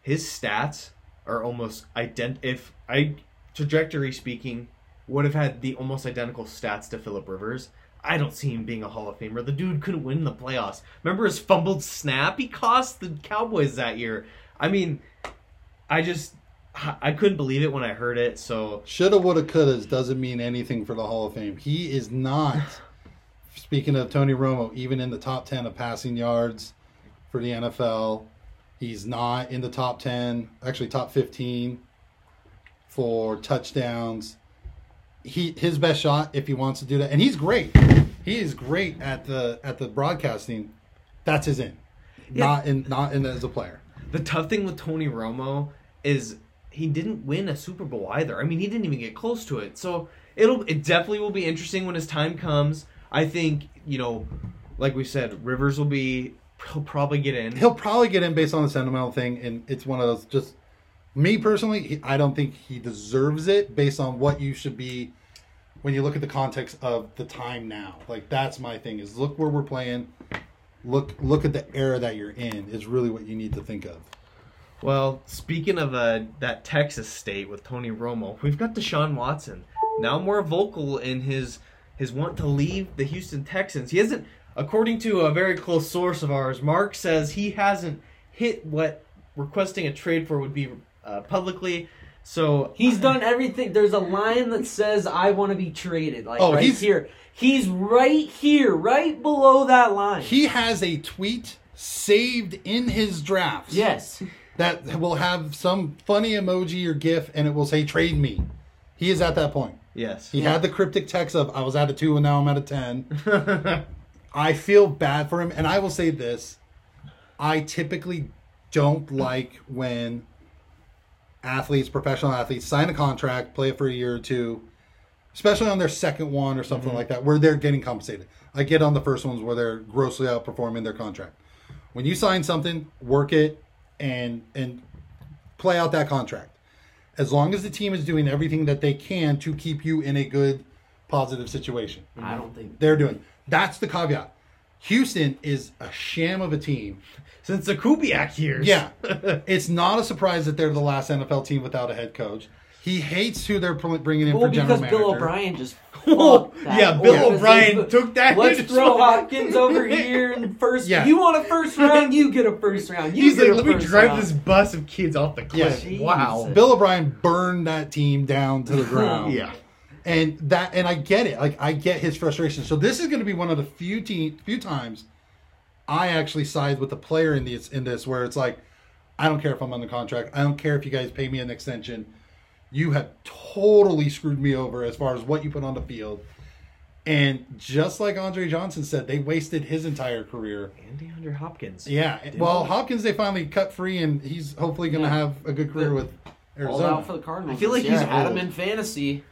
[SPEAKER 1] His stats are almost ident. If I trajectory speaking, would have had the almost identical stats to Philip Rivers. I don't see him being a Hall of Famer. The dude couldn't win the playoffs. Remember his fumbled snap? He cost the Cowboys that year. I mean, I just I couldn't believe it when I heard it. So
[SPEAKER 3] Shoulda, woulda, couldas doesn't mean anything for the Hall of Fame. He is not. <sighs> speaking of Tony Romo, even in the top ten of passing yards for the NFL, he's not in the top ten. Actually, top fifteen for touchdowns. He his best shot if he wants to do that, and he's great. He is great at the at the broadcasting. That's his in,
[SPEAKER 1] Yeah.
[SPEAKER 3] not in not in as a player.
[SPEAKER 1] The tough thing with Tony Romo is he didn't win a Super Bowl either. I mean, he didn't even get close to it. So it'll it definitely will be interesting when his time comes. I think you know, like we said, Rivers will be he'll probably get in.
[SPEAKER 3] He'll probably get in based on the sentimental thing, and it's one of those. Just me personally, I don't think he deserves it based on what you should be when you look at the context of the time now. Like that's my thing. Is look where we're playing. Look look at the era that you're in. Is really what you need to think of.
[SPEAKER 1] Well, speaking of uh, that Texas state with Tony Romo, we've got Deshaun Watson now more vocal in his his want to leave the Houston Texans. He hasn't, according to a very close source of ours, Mark says he hasn't hit what requesting a trade for would be uh, publicly. So
[SPEAKER 2] He's done everything. There's a line that says "I want to be traded." Like
[SPEAKER 3] Oh,
[SPEAKER 2] right
[SPEAKER 3] he's-
[SPEAKER 2] here. He's right here, right below that line.
[SPEAKER 3] He has a tweet saved in his drafts.
[SPEAKER 2] yes.
[SPEAKER 3] That will have some funny emoji or GIF, and it will say "Trade me." He is at that point.
[SPEAKER 1] yes,
[SPEAKER 3] He had the cryptic text of "I was at a two and now I'm at a 10. <laughs> I feel bad for him, and I will say this: I typically don't like when athletes, professional athletes, sign a contract, play it for a year or two, especially on their second one or something mm-hmm. like that, where they're getting compensated. I get on the first ones where they're grossly outperforming their contract. When you sign something, work it and and play out that contract. As long as the team is doing everything that they can to keep you in a good, positive situation
[SPEAKER 2] I don't think.
[SPEAKER 3] they're doing. That's the caveat. Houston is a sham of a team.
[SPEAKER 1] Since the Kubiak years.
[SPEAKER 3] Yeah, <laughs> it's not a surprise that they're the last NFL team without a head coach. He hates who they're bringing in
[SPEAKER 2] Well,
[SPEAKER 3] for general
[SPEAKER 2] because
[SPEAKER 3] manager.
[SPEAKER 2] Bill O'Brien just. <laughs> That.
[SPEAKER 1] yeah, Bill
[SPEAKER 2] Because
[SPEAKER 1] O'Brien
[SPEAKER 2] they-
[SPEAKER 1] took that
[SPEAKER 2] Let's <laughs> throw
[SPEAKER 1] his-
[SPEAKER 2] Hopkins over here in first.
[SPEAKER 3] Yeah.
[SPEAKER 2] You want a first round? You get a first round. You
[SPEAKER 1] He's
[SPEAKER 2] get
[SPEAKER 1] like,
[SPEAKER 2] a
[SPEAKER 1] let me drive
[SPEAKER 2] round."
[SPEAKER 1] this bus of kids off the cliff.
[SPEAKER 2] Yeah.
[SPEAKER 1] Wow.
[SPEAKER 3] Bill O'Brien burned that team down to the ground.
[SPEAKER 1] Yeah.
[SPEAKER 3] and that and I get it. Like I get his frustration. So this is going to be one of the few te- few times I actually side with the player in this in this where it's like I don't care if I'm on the contract. I don't care if you guys pay me an extension. You have totally screwed me over as far as what you put on the field. And just like Andre Johnson said, they wasted his entire career.
[SPEAKER 1] And DeAndre Hopkins.
[SPEAKER 3] Yeah. Well, Hopkins they finally cut free, and he's hopefully going to
[SPEAKER 2] Yeah.
[SPEAKER 3] have a good career with Arizona.
[SPEAKER 2] All out for the Cardinals.
[SPEAKER 1] I feel like
[SPEAKER 2] this year.
[SPEAKER 1] he's
[SPEAKER 2] had
[SPEAKER 1] old.
[SPEAKER 2] him in fantasy.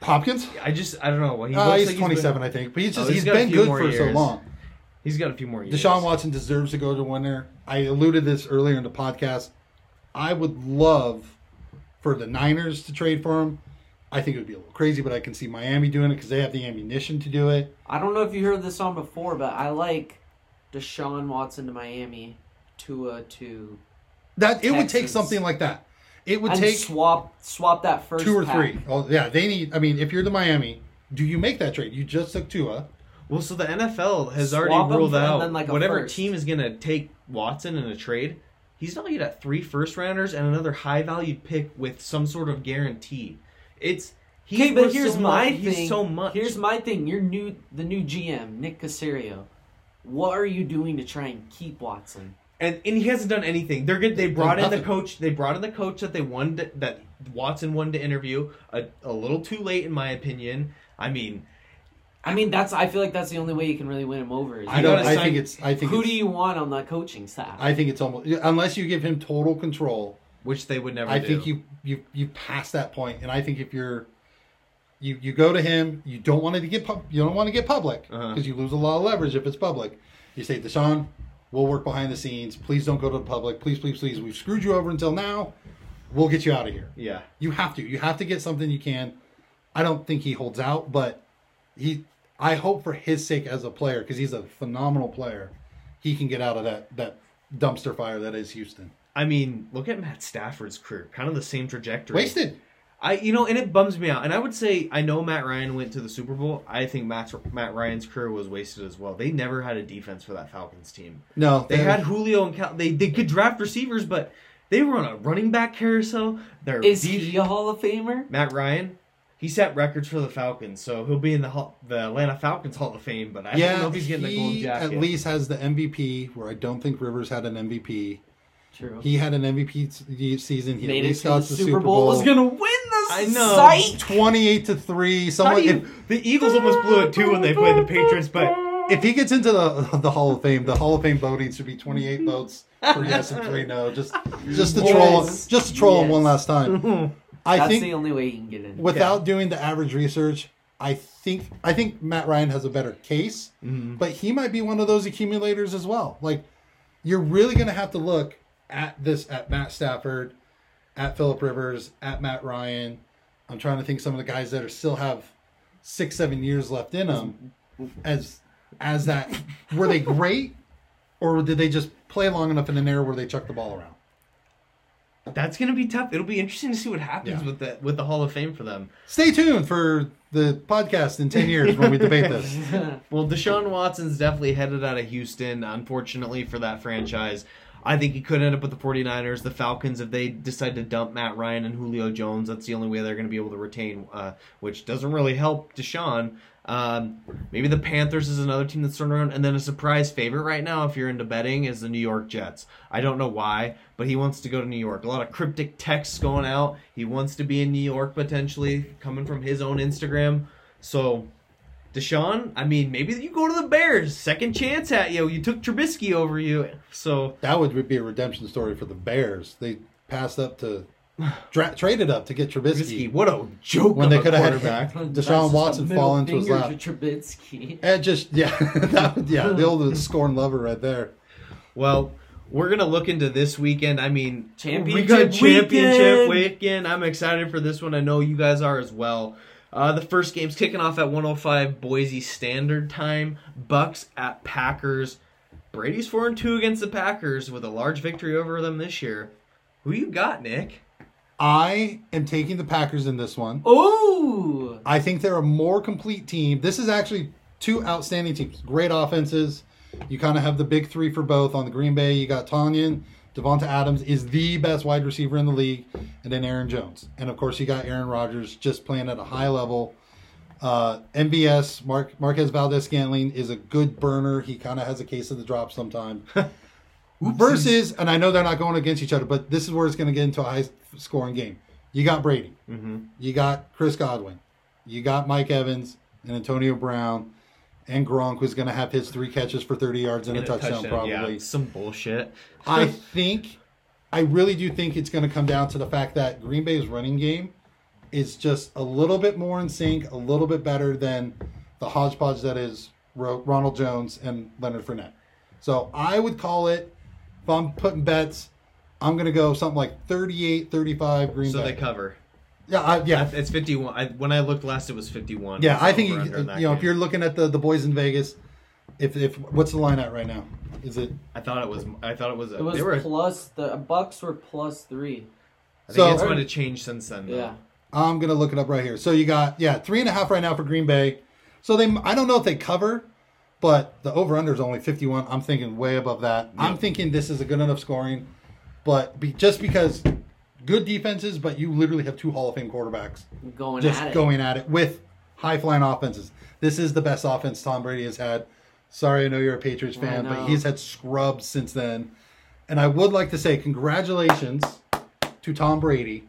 [SPEAKER 3] Hopkins.
[SPEAKER 1] I just I don't know. He
[SPEAKER 3] Uh,
[SPEAKER 1] looks
[SPEAKER 3] he's
[SPEAKER 1] like been-
[SPEAKER 3] 27, I think, but he's
[SPEAKER 1] Oh,
[SPEAKER 3] just
[SPEAKER 1] he's
[SPEAKER 3] he's been good
[SPEAKER 1] more
[SPEAKER 3] for so long.
[SPEAKER 1] He's got a few more years.
[SPEAKER 3] Deshaun Watson deserves to go to winner. I alluded this earlier in the podcast. I would love for the Niners to trade for him. I think it would be a little crazy, but I can see Miami doing it because they have the ammunition to do it.
[SPEAKER 2] I don't know if you heard this song before, but I like Deshaun Watson to Miami, Tua to
[SPEAKER 3] That it would take something like that. It would
[SPEAKER 2] and
[SPEAKER 3] take
[SPEAKER 2] swap swap that first
[SPEAKER 3] two or
[SPEAKER 2] pack.
[SPEAKER 3] three. Oh yeah, they need. I mean, if you're the Miami, do you make that trade? You just took Tua.
[SPEAKER 1] Well, so the NFL has
[SPEAKER 2] Swap
[SPEAKER 1] already ruled out
[SPEAKER 2] then, like,
[SPEAKER 1] whatever
[SPEAKER 2] first.
[SPEAKER 1] team is going to take Watson in a trade. He's valued at three first rounders and another high valued pick with some sort of guarantee. It's he's
[SPEAKER 2] Okay, but here's
[SPEAKER 1] so
[SPEAKER 2] my
[SPEAKER 1] much.
[SPEAKER 2] thing.
[SPEAKER 1] He's so much.
[SPEAKER 2] Here's my thing. You're new, the new GM, Nick Caserio. What are you doing to try and keep Watson?
[SPEAKER 1] and and he hasn't done anything. They're good. They brought in the coach. They brought in the coach that they wanted to, that Watson wanted to interview. A, a little too late, in my opinion. I mean,
[SPEAKER 2] I mean, that's. I feel like that's the only way you can really win him over. is
[SPEAKER 3] I
[SPEAKER 1] You
[SPEAKER 3] don't.
[SPEAKER 1] gotta
[SPEAKER 3] I
[SPEAKER 1] sign-
[SPEAKER 3] think it's. I think.
[SPEAKER 2] Who
[SPEAKER 3] it's,
[SPEAKER 2] do you want on that coaching staff?
[SPEAKER 3] I think it's almost unless you give him total control.
[SPEAKER 1] which they would never.
[SPEAKER 3] I
[SPEAKER 1] do.
[SPEAKER 3] think you you you pass that point, and I think if you're you you go to him, you don't want it to get pub, you don't want to get public because
[SPEAKER 1] Uh-huh.
[SPEAKER 3] you lose a lot of leverage if it's public. You say, Deshaun, we'll work behind the scenes. Please don't go to the public. Please, please, please. We've screwed you over until now. We'll get you out of here.
[SPEAKER 1] Yeah.
[SPEAKER 3] You have to. You have to get something you can. I don't think he holds out, but he. I hope for his sake as a player because he's a phenomenal player. He can get out of that that dumpster fire that is Houston.
[SPEAKER 1] I mean, look at Matt Stafford's career. Kind of the same trajectory.
[SPEAKER 3] Wasted.
[SPEAKER 1] I you know, and it bums me out. And I would say I know Matt Ryan went to the Super Bowl. I think Matt Matt Ryan's career was wasted as well. They never had a defense for that Falcons team.
[SPEAKER 3] No,
[SPEAKER 1] They had Julio and Cal. They they could draft receivers, but they were on a running back carousel. Their
[SPEAKER 2] Is
[SPEAKER 1] def-
[SPEAKER 2] he a Hall of Famer?
[SPEAKER 1] Matt Ryan? He set records for the Falcons, so he'll be in the the Atlanta Falcons Hall of Fame. But I
[SPEAKER 3] yeah,
[SPEAKER 1] don't know if he's getting the gold
[SPEAKER 3] he
[SPEAKER 1] jacket.
[SPEAKER 3] at least has the MVP. Where I don't think Rivers had an MVP.
[SPEAKER 2] True.
[SPEAKER 3] He had an MVP season. He
[SPEAKER 2] Made
[SPEAKER 3] at least got
[SPEAKER 2] the
[SPEAKER 3] to
[SPEAKER 2] Super Bowl. Was gonna win the
[SPEAKER 1] I know.
[SPEAKER 2] site.
[SPEAKER 3] twenty-eight to three.
[SPEAKER 1] How
[SPEAKER 3] Someone
[SPEAKER 1] do you,
[SPEAKER 3] if,
[SPEAKER 1] the Eagles almost blew it too when they played the Patriots, but
[SPEAKER 3] if he gets into the <laughs> the Hall of Fame, the Hall of Fame voting should be twenty-eight votes for yes and three no. Just just to <laughs>
[SPEAKER 2] Yes.
[SPEAKER 3] troll, just to troll him one last time. <laughs> I
[SPEAKER 2] That's
[SPEAKER 3] think
[SPEAKER 2] the only way he can get in.
[SPEAKER 3] without doing the average research, I think I think Matt Ryan has a better case,
[SPEAKER 1] Mm-hmm.
[SPEAKER 3] but he might be one of those accumulators as well. Like you're really going to have to look at this at Matt Stafford, at Philip Rivers, at Matt Ryan. I'm trying to think some of the guys that are still have six seven years left in them as as that were they great or did they just play long enough in an era where they chuck the ball around?
[SPEAKER 1] That's gonna be tough. It'll be interesting to see what happens
[SPEAKER 3] Yeah.
[SPEAKER 1] with the with the Hall of Fame for them.
[SPEAKER 3] Stay tuned for the podcast in 10 years when we debate this. <laughs>
[SPEAKER 1] Well, Deshaun Watson's definitely headed out of Houston, unfortunately for that franchise. I think he could end up with the 49ers, the Falcons, if they decide to dump Matt Ryan and Julio Jones. That's the only way they're going to be able to retain, uh, which doesn't really help Deshaun. Um, maybe the Panthers is another team that's turned around. And then a surprise favorite right now, if you're into betting, is the New York Jets. I don't know why, but he wants to go to New York. A lot of cryptic texts going out. He wants to be in New York potentially, coming from his own Instagram. So Deshaun, I mean, maybe you go to the Bears. Second chance at you. You took Trubisky over you. So
[SPEAKER 3] That would be a redemption story for the Bears. They passed up to dra- traded up to get
[SPEAKER 1] Trubisky,
[SPEAKER 3] Trubisky.
[SPEAKER 1] what a joke
[SPEAKER 3] When
[SPEAKER 1] of
[SPEAKER 3] they could have had <laughs>
[SPEAKER 2] That's
[SPEAKER 3] Deshaun
[SPEAKER 2] just a
[SPEAKER 3] Watson fall into his lap.
[SPEAKER 2] Trubisky.
[SPEAKER 3] And just yeah, <laughs> that would, yeah, the old scorn lover right there.
[SPEAKER 1] Well, we're gonna look into this weekend. I mean,
[SPEAKER 2] Championship
[SPEAKER 1] we got championship
[SPEAKER 2] weekend.
[SPEAKER 1] weekend. I'm excited for this one. I know you guys are as well. Uh, the first game's kicking off at 105 Boise Standard Time. Bucks at Packers. Brady's four and two against the Packers with a large victory over them this year. Who you got, Nick?
[SPEAKER 3] I am taking the Packers in this one.
[SPEAKER 2] Ooh.
[SPEAKER 3] I think they're a more complete team. This is actually two outstanding teams. Great offenses. You kind of have the big three for both. On the Green Bay, you got Tanyan. Davante Adams is the best wide receiver in the league, and then Aaron Jones. And of course, you got Aaron Rodgers just playing at a high level. Uh, MVS, Mark, Marquez Valdes Scantling, is a good burner. He kind of has a case of the drop sometimes. <laughs> Versus, and I know they're not going against each other, but this is where it's going to get into a high scoring game. You got Brady.
[SPEAKER 1] Mm-hmm.
[SPEAKER 3] You got Chris Godwin. You got Mike Evans and Antonio Brown and Gronk, who's going to have his three catches for 30 yards and, a, touchdown, probably.
[SPEAKER 1] Yeah, some bullshit.
[SPEAKER 3] I think, I really do think it's going to come down to the fact that Green Bay's running game is just a little bit more in sync, a little bit better than the hodgepodge that is Ro- Ronald Jones and Leonard Fournette. So I would call it, I'm putting bets, I'm going to go something like 38 35 Green
[SPEAKER 1] So
[SPEAKER 3] Bay.
[SPEAKER 1] So they cover.
[SPEAKER 3] yeah, I, yeah.
[SPEAKER 1] It's 51. I, when I looked last, it was 51.
[SPEAKER 3] Yeah,
[SPEAKER 1] It's
[SPEAKER 3] I think you,
[SPEAKER 1] under in that
[SPEAKER 3] you know if you're looking at the, the boys in Vegas, if if what's the line at right now? Is it
[SPEAKER 1] I thought it was. I thought it was.
[SPEAKER 2] It was
[SPEAKER 1] they were.
[SPEAKER 2] plus the Bucks were plus three.
[SPEAKER 1] I think
[SPEAKER 3] So-
[SPEAKER 1] it's going to change since then. Though.
[SPEAKER 2] Yeah.
[SPEAKER 3] I'm gonna look it up right here. So you got yeah three and a half right now for Green Bay. So they I don't know if they cover, but the over under is only 51. I'm thinking way above that. I'm thinking this is a good enough scoring, but be, just because good defenses, but you literally have two Hall of Fame quarterbacks
[SPEAKER 2] Going
[SPEAKER 3] just
[SPEAKER 2] at it.
[SPEAKER 3] going at it with high flying offenses. This is the best offense Tom Brady has had. Sorry, I know you're a Patriots
[SPEAKER 2] I
[SPEAKER 3] fan, but he's had scrubs since then. And I would like to say congratulations to Tom Brady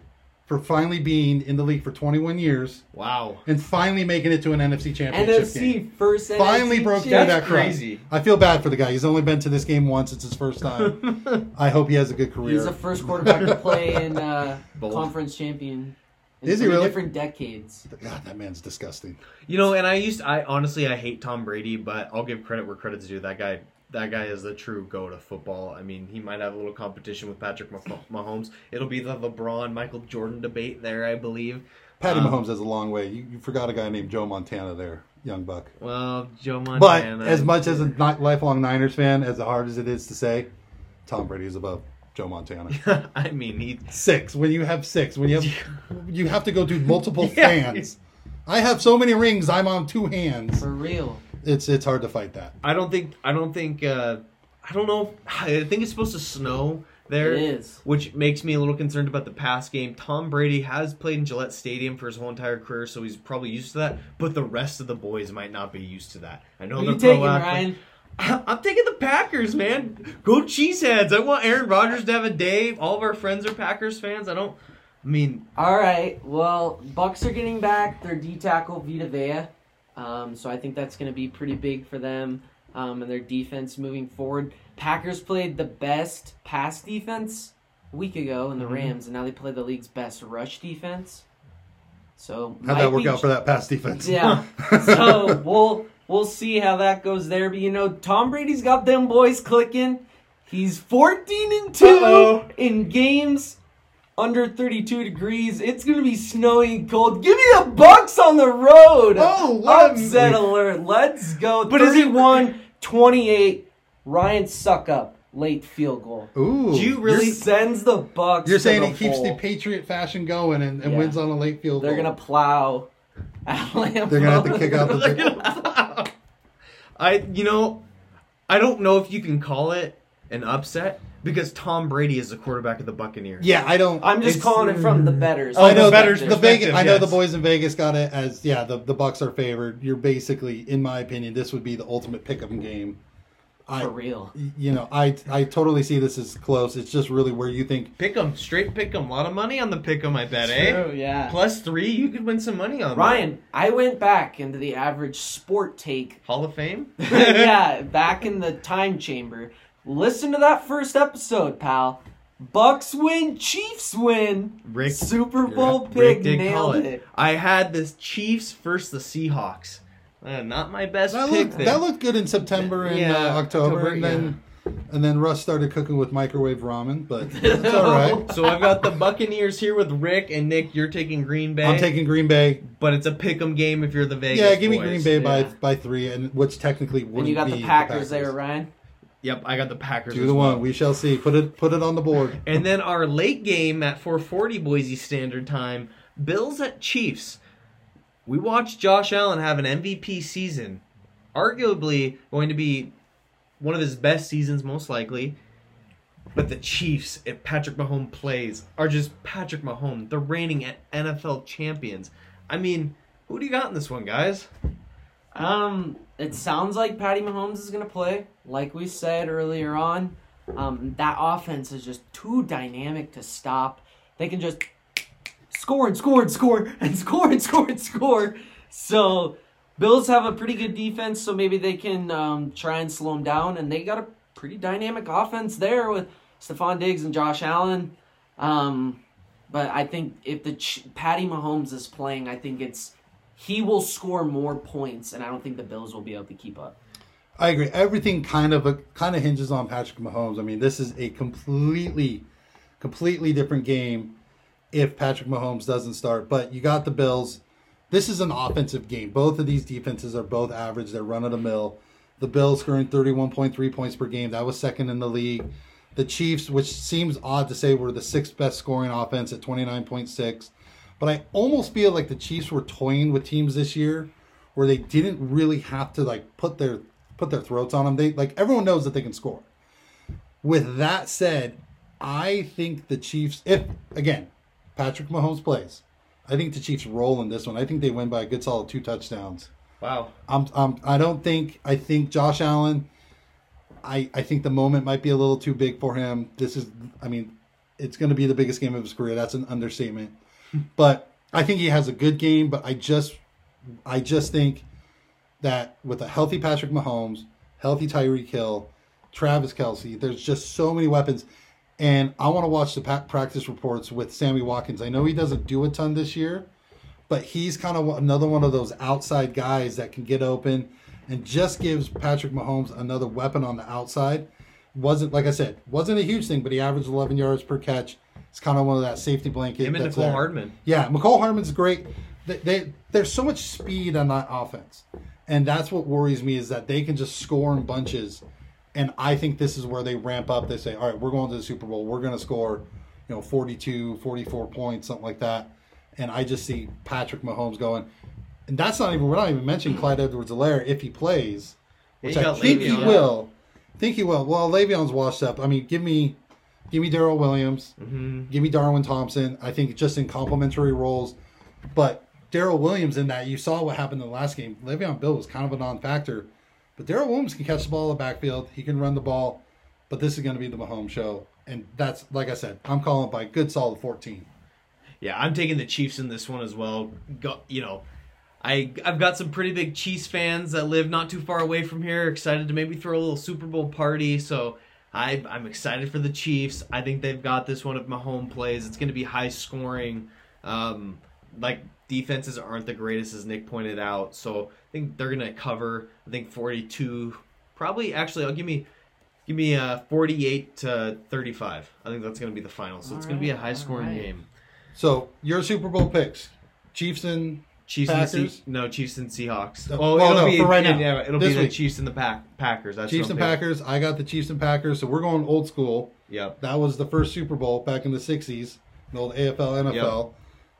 [SPEAKER 3] for finally being in the league for 21 years
[SPEAKER 1] Wow.
[SPEAKER 3] and finally making it to an NFC championship game.
[SPEAKER 2] NFC first
[SPEAKER 3] Finally
[SPEAKER 2] NFC
[SPEAKER 3] broke through that crust.
[SPEAKER 1] crazy.
[SPEAKER 3] I feel bad for the guy. He's only been to this game once. It's his first time. <laughs> I hope he has a good career.
[SPEAKER 2] He's the first quarterback to play in uh, conference champion. In
[SPEAKER 3] Is he really?
[SPEAKER 2] Different decades.
[SPEAKER 3] God, that man's disgusting.
[SPEAKER 1] You know, and I used. I honestly, I hate Tom Brady, but I'll give credit where credit's due. That guy. That guy is the true goat of football. I mean, he might have a little competition with Patrick Mah- Mahomes. It'll be the LeBron Michael Jordan debate there, I believe.
[SPEAKER 3] Patty
[SPEAKER 1] Um,
[SPEAKER 3] Mahomes has a long way. You, you forgot a guy named Joe Montana there, young buck.
[SPEAKER 1] Well, Joe Montana.
[SPEAKER 3] But as much as a lifelong Niners fan, as hard as it is to say, Tom Brady is above Joe Montana. <laughs>
[SPEAKER 1] I mean, he.
[SPEAKER 3] six. When you have six, when you have, <laughs> you have to go do multiple
[SPEAKER 1] Yeah.
[SPEAKER 3] fans. I have so many rings. I'm on two hands.
[SPEAKER 2] For real.
[SPEAKER 3] It's it's hard to fight that.
[SPEAKER 1] I don't think. I don't think. uh I don't know. <sighs> I think it's supposed to snow there.
[SPEAKER 2] It is.
[SPEAKER 1] which makes me a little concerned about the pass game. Tom Brady has played in Gillette Stadium for his whole entire career, so he's probably used to that. But the rest of the boys might not be used to that. I know
[SPEAKER 2] Who
[SPEAKER 1] they're
[SPEAKER 2] you taking. Ryan? <laughs>
[SPEAKER 1] I'm taking the Packers, man. Go Cheeseheads. I want Aaron Rodgers to have a day. All of our friends are Packers fans. I don't. I mean,
[SPEAKER 2] All right. Well, Bucks are getting back their D tackle Vita Vea, um, so I think that's going to be pretty big for them um, and their defense moving forward. Packers played the best pass defense a week ago in the
[SPEAKER 1] Mhm.
[SPEAKER 2] Rams, and now they play the league's best rush defense. So
[SPEAKER 3] How'd that work
[SPEAKER 2] be-
[SPEAKER 3] out for that pass defense?
[SPEAKER 2] Yeah. <laughs> so we'll we'll see how that goes there. But you know, Tom Brady's got them boys clicking. He's fourteen and 2
[SPEAKER 1] Uh-oh.
[SPEAKER 2] in games under thirty two degrees. It's gonna be snowy and cold. Give me the Bucks on the road.
[SPEAKER 1] Oh, what a-
[SPEAKER 2] upset alert! Let's go.
[SPEAKER 1] But is it-
[SPEAKER 2] 31-28. Ryan suck up late field goal.
[SPEAKER 3] Ooh.
[SPEAKER 1] Do you really-
[SPEAKER 3] You're,
[SPEAKER 2] Sends the Bucks.
[SPEAKER 3] you're
[SPEAKER 2] to
[SPEAKER 3] saying
[SPEAKER 2] the
[SPEAKER 3] he keeps
[SPEAKER 2] bowl.
[SPEAKER 3] the Patriot fashion going and, and
[SPEAKER 2] Yeah.
[SPEAKER 3] wins on a late field goal.
[SPEAKER 2] They're
[SPEAKER 3] goal.
[SPEAKER 2] gonna plow. <laughs> Alabama.
[SPEAKER 3] They're gonna have to kick out the. <laughs>
[SPEAKER 1] They're gonna- I, you know, I don't know if you can call it an upset because Tom Brady is the quarterback of the Buccaneers.
[SPEAKER 3] yeah, I don't.
[SPEAKER 2] I'm just calling it from the betters.
[SPEAKER 3] I know
[SPEAKER 1] the
[SPEAKER 3] the,
[SPEAKER 1] betters
[SPEAKER 3] the
[SPEAKER 1] perspective,
[SPEAKER 3] Vegas. I know the boys in Vegas got it as yeah. The the Bucks are favored. You're basically, in my opinion, this would be the ultimate pick 'em game. I,
[SPEAKER 2] for real.
[SPEAKER 3] you know, I I totally see this as close. It's just really where you think.
[SPEAKER 1] Pick 'em, straight pick 'em. A lot of money on the pick 'em, I bet, eh?
[SPEAKER 2] True, yeah.
[SPEAKER 1] Plus three, you could win some money on
[SPEAKER 2] Ryan, I went back into the average sport take.
[SPEAKER 1] Hall of Fame? <laughs>
[SPEAKER 2] yeah, <laughs> back in the time chamber. Listen to that first episode, pal. Bucks win, Chiefs win.
[SPEAKER 1] Rick,
[SPEAKER 2] Super Bowl
[SPEAKER 1] Rick
[SPEAKER 2] pick
[SPEAKER 1] did call
[SPEAKER 2] nailed it.
[SPEAKER 1] I had the Chiefs versus the Seahawks. Uh, not my best
[SPEAKER 3] That
[SPEAKER 1] pick
[SPEAKER 3] looked,
[SPEAKER 1] there.
[SPEAKER 3] that looked good in September and
[SPEAKER 1] Yeah,
[SPEAKER 3] uh, October,
[SPEAKER 1] October,
[SPEAKER 3] and then and then Russ started cooking with microwave ramen, but <laughs> it's all right. <laughs>
[SPEAKER 1] so I've got the Buccaneers here with Rick and Nick. You're taking Green Bay.
[SPEAKER 3] I'm taking Green Bay.
[SPEAKER 1] but it's a pick 'em game if you're the Vegas.
[SPEAKER 3] yeah, give me
[SPEAKER 1] boys.
[SPEAKER 3] Green Bay by
[SPEAKER 2] Yeah.
[SPEAKER 3] by three, and which technically would
[SPEAKER 2] And you got
[SPEAKER 3] be
[SPEAKER 2] the Packers, there, Ryan.
[SPEAKER 1] Yep, I got the Packers.
[SPEAKER 3] Do the
[SPEAKER 1] well.
[SPEAKER 3] one. We shall see. Put it put it on the board.
[SPEAKER 1] And then our late game at 4:40 Boise Standard Time, Bills at Chiefs. We watched Josh Allen have an MVP season, arguably going to be one of his best seasons, most likely. But the Chiefs, if Patrick Mahomes plays, are just Patrick Mahomes, the reigning NFL champions. I mean, who do you got in this one, guys?
[SPEAKER 2] Um, it sounds like Patty Mahomes is gonna play, like we said earlier on. Um, that offense is just too dynamic to stop. They can just score and score and score <laughs> and score and score and score. So Bills have a pretty good defense, so maybe they can um, try and slow them down. And they got a pretty dynamic offense there with Stefon Diggs and Josh Allen. Um, But I think if the Ch- Patty Mahomes is playing, I think it's he will score more points, and I don't think the Bills will be able to keep up.
[SPEAKER 3] I agree. Everything kind of uh, kind of hinges on Patrick Mahomes. I mean, this is a completely, completely different game if Patrick Mahomes doesn't start. But you got the Bills. This is an offensive game. Both of these defenses are both average. They're run of the mill. The Bills scoring 31.3 points per game. That was second in the league. The Chiefs, which seems odd to say, were the sixth best scoring offense at 29.6. But I almost feel like the Chiefs were toying with teams this year where they didn't really have to like put their put their throats on them. They like everyone knows that they can score. With that said, I think the Chiefs, if again, Patrick Mahomes plays, I think the Chiefs roll in this one. I think they win by a good solid two touchdowns.
[SPEAKER 1] Wow.
[SPEAKER 3] I'm, I'm I don't think I think Josh Allen. I I think the moment might be a little too big for him. This is I mean, it's going to be the biggest game of his career. That's an understatement. But I think he has a good game. But I just I just think that with a healthy Patrick Mahomes, healthy Tyreek Hill, Travis Kelce, there's just so many weapons. And I want to watch the practice reports with Sammy Watkins. I know he doesn't do a ton this year, but he's kind of another one of those outside guys that can get open and just gives Patrick Mahomes another weapon on the outside. Wasn't like I said, wasn't a huge thing, but he averaged 11 yards per catch. It's kind of one of that safety blanket.
[SPEAKER 1] Him and Mecole
[SPEAKER 3] there.
[SPEAKER 1] Hardman.
[SPEAKER 3] Yeah, Mecole Hardman's great. They, they there's so much speed on that offense, and that's what worries me is that they can just score in bunches. And I think this is where they ramp up. They say, all right, we're going to the Super Bowl. We're going to score, you know, 42, 44 points, something like that. And I just see Patrick Mahomes going. And that's not even, we're not even mentioning Clyde Edwards Helaire if he plays, which
[SPEAKER 1] you
[SPEAKER 3] I think he will. Think he will. Well, Le'Veon's washed up. I mean, give me, give me Darrel Williams.
[SPEAKER 1] Mm-hmm.
[SPEAKER 3] Give me Darwin Thompson. I think just in complementary roles. But Darrel Williams in that, you saw what happened in the last game. Le'Veon Bell was kind of a non-factor. But Darrel Williams can catch the ball in the backfield. He can run the ball. But this is going to be the Mahomes show. And that's, like I said, I'm calling it by good solid 14.
[SPEAKER 1] Yeah, I'm taking the Chiefs in this one as well. Go, you know, I I've got some pretty big Chiefs fans that live not too far away from here, excited to maybe throw a little Super Bowl party. So I I'm excited for the Chiefs. I think they've got this one if Mahomes plays. It's going to be high scoring. Um, like defenses aren't the greatest as Nick pointed out, so I think they're going to cover. I think 42, probably actually. I'll give me. Give me uh, 48 to 35. I think that's going to be the final. So it's going to be a high scoring
[SPEAKER 2] alright.
[SPEAKER 1] game.
[SPEAKER 3] So your Super Bowl picks: Chiefs and
[SPEAKER 1] Chiefs and
[SPEAKER 3] Packers?
[SPEAKER 1] Se- no Chiefs and Seahawks.
[SPEAKER 3] Uh,
[SPEAKER 1] Oh,
[SPEAKER 3] well,
[SPEAKER 1] it'll
[SPEAKER 3] no,
[SPEAKER 1] be
[SPEAKER 3] for right now.
[SPEAKER 1] Yeah, it'll
[SPEAKER 3] This
[SPEAKER 1] be the. Chiefs and the pack, Packers. That's
[SPEAKER 3] Chiefs and
[SPEAKER 1] I'm.
[SPEAKER 3] Packers. I got the Chiefs and Packers. So we're going old school.
[SPEAKER 1] Yep.
[SPEAKER 3] That was the first Super Bowl back in the '60s, the old AFL, NFL.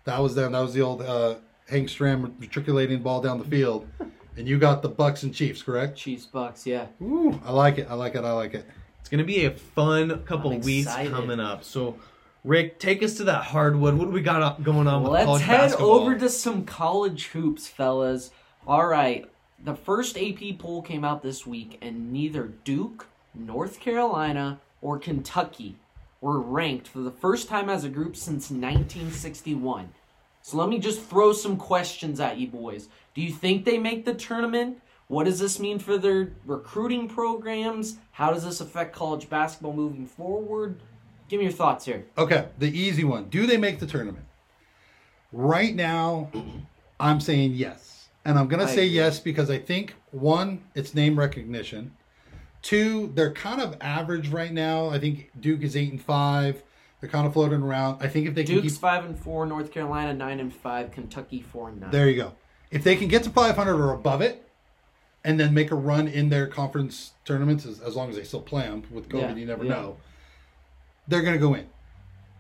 [SPEAKER 3] That was them. That was the old uh, Hank Stram matriculating the ball down the field. <laughs> and you got the Bucks and Chiefs, correct?
[SPEAKER 2] Chiefs Bucks, yeah.
[SPEAKER 3] Ooh, I like it. I like it. I like it.
[SPEAKER 1] It's gonna be a fun couple weeks coming up. So, Rick, take us to that hardwood. What do we got up, going on with
[SPEAKER 2] Let's
[SPEAKER 1] college
[SPEAKER 2] head
[SPEAKER 1] basketball?
[SPEAKER 2] over to some college hoops, fellas. All right. The first AP poll came out this week, and neither Duke, North Carolina, or Kentucky were ranked for the first time as a group since 1961. So let me just throw some questions at you boys. Do you think they make the tournament? What does this mean for their recruiting programs? How does this affect college basketball moving forward? Give me your thoughts here.
[SPEAKER 3] Okay, the easy one. Do they make the tournament? Right now, <clears throat> I'm saying yes. And I'm going to say
[SPEAKER 2] agree.
[SPEAKER 3] yes because I think, one, it's name recognition. Two, they're kind of average right now. I think Duke is 8 and 5. They're kind of floating around. I think if they can
[SPEAKER 2] Duke's
[SPEAKER 3] keep.
[SPEAKER 2] five and four, North Carolina nine and five, Kentucky four and nine.
[SPEAKER 3] There you go. If they can get to 500 or above it, and then make a run in their conference tournaments, as, as long as they still play them, with COVID,
[SPEAKER 2] Yeah,
[SPEAKER 3] you never
[SPEAKER 2] yeah.
[SPEAKER 3] know. They're going to go in.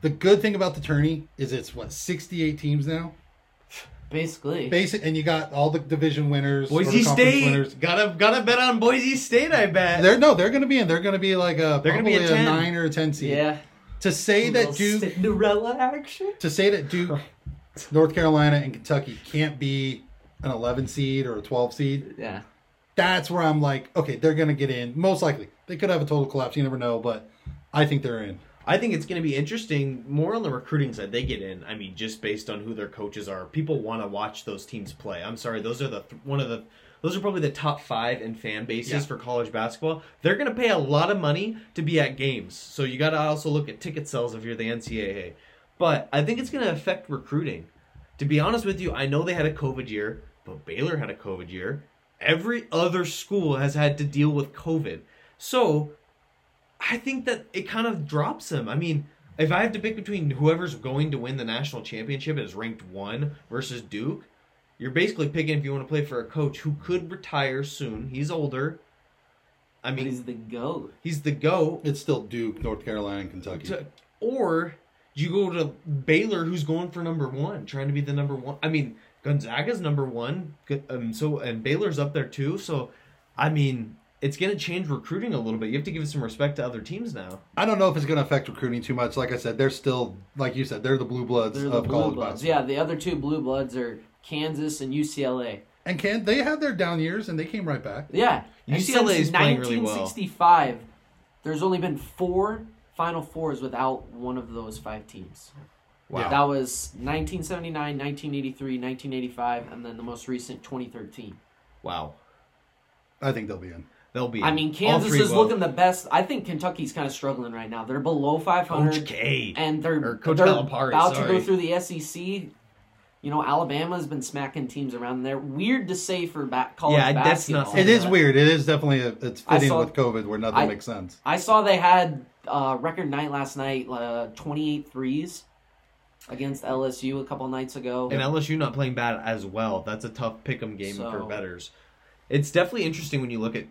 [SPEAKER 3] The good thing about the tourney is it's what 68 teams now.
[SPEAKER 2] Basically,
[SPEAKER 3] Basic, and you got all the division winners,
[SPEAKER 1] Boise
[SPEAKER 3] the
[SPEAKER 1] State.
[SPEAKER 3] winners.
[SPEAKER 1] Gotta gotta bet on Boise State. I bet.
[SPEAKER 3] They're no, they're going to be in. They're going to be like a
[SPEAKER 1] They're gonna be
[SPEAKER 3] probably
[SPEAKER 1] a 10.
[SPEAKER 3] nine or a ten seed.
[SPEAKER 2] yeah.
[SPEAKER 3] To say
[SPEAKER 2] Little
[SPEAKER 3] that Duke,
[SPEAKER 2] Cinderella action.
[SPEAKER 3] to say that Duke, <laughs> North Carolina, and Kentucky can't be an 11 seed or a 12 seed,
[SPEAKER 2] Yeah,
[SPEAKER 3] that's where I'm like, okay, they're going to get in. Most likely, they could have a total collapse. You never know, but I think they're in.
[SPEAKER 1] I think it's going to be interesting more on the recruiting side. They get in. I mean, just based on who their coaches are, people want to watch those teams play. I'm sorry, those are the one of the those are probably the top five in fan bases
[SPEAKER 3] Yeah.
[SPEAKER 1] for college basketball. They're going to pay a lot of money to be at games, so you got to also look at ticket sales if you're the NCAA. But I think it's going to affect recruiting. To be honest with you, I know they had a COVID year, but Baylor had a COVID year. Every other school has had to deal with COVID. So I think that it kind of drops him. I mean, if I have to pick between whoever's going to win the national championship as ranked one versus Duke, you're basically picking if you want to play for a coach who could retire soon. He's older. I
[SPEAKER 2] But
[SPEAKER 1] mean,
[SPEAKER 2] he's the goat.
[SPEAKER 1] he's the GOAT.
[SPEAKER 3] It's still Duke, North Carolina, and Kentucky.
[SPEAKER 1] To- or you go to Baylor, who's going for number one, trying to be the number one. I mean, Gonzaga's number one, G- um, so and Baylor's up there too. So, I mean, it's going to change recruiting a little bit. You have to give some respect to other teams now.
[SPEAKER 3] I don't know if it's going to affect recruiting too much. Like I said, they're still, like you said, they're the blue bloods
[SPEAKER 2] They're the
[SPEAKER 3] of
[SPEAKER 2] blue
[SPEAKER 3] college
[SPEAKER 2] bloods.
[SPEAKER 3] basketball.
[SPEAKER 2] Yeah, the other two blue bloods are Kansas and UCLA.
[SPEAKER 3] And can they had their down years and they came right back.
[SPEAKER 2] Yeah,
[SPEAKER 1] UCLA is playing really well.
[SPEAKER 2] 1965, there's only been four Final Fours without one of those five teams.
[SPEAKER 1] Wow.
[SPEAKER 2] That was 1979, 1983, 1985, and then the most recent 2013.
[SPEAKER 1] Wow.
[SPEAKER 3] I think they'll be in.
[SPEAKER 1] They'll be.
[SPEAKER 2] I mean, Kansas is
[SPEAKER 1] will.
[SPEAKER 2] looking the best. I think Kentucky's kind of struggling right now. They're below 500.
[SPEAKER 1] Coach K.
[SPEAKER 2] and they're,
[SPEAKER 1] Or Coach
[SPEAKER 2] they're
[SPEAKER 1] Calipari,
[SPEAKER 2] about to go through the SEC. You know, Alabama's been smacking teams around there. Weird to say for back college
[SPEAKER 1] Yeah, that's not-
[SPEAKER 3] It is weird. It is definitely a, it's fitting
[SPEAKER 2] saw-
[SPEAKER 3] with COVID where nothing
[SPEAKER 2] I-
[SPEAKER 3] makes sense.
[SPEAKER 2] I saw they had uh, record night last night, uh, 28 threes against LSU a couple nights ago.
[SPEAKER 1] And LSU not playing bad as well. That's a tough pick'em game for
[SPEAKER 2] So-
[SPEAKER 1] betters. It's definitely interesting when you look at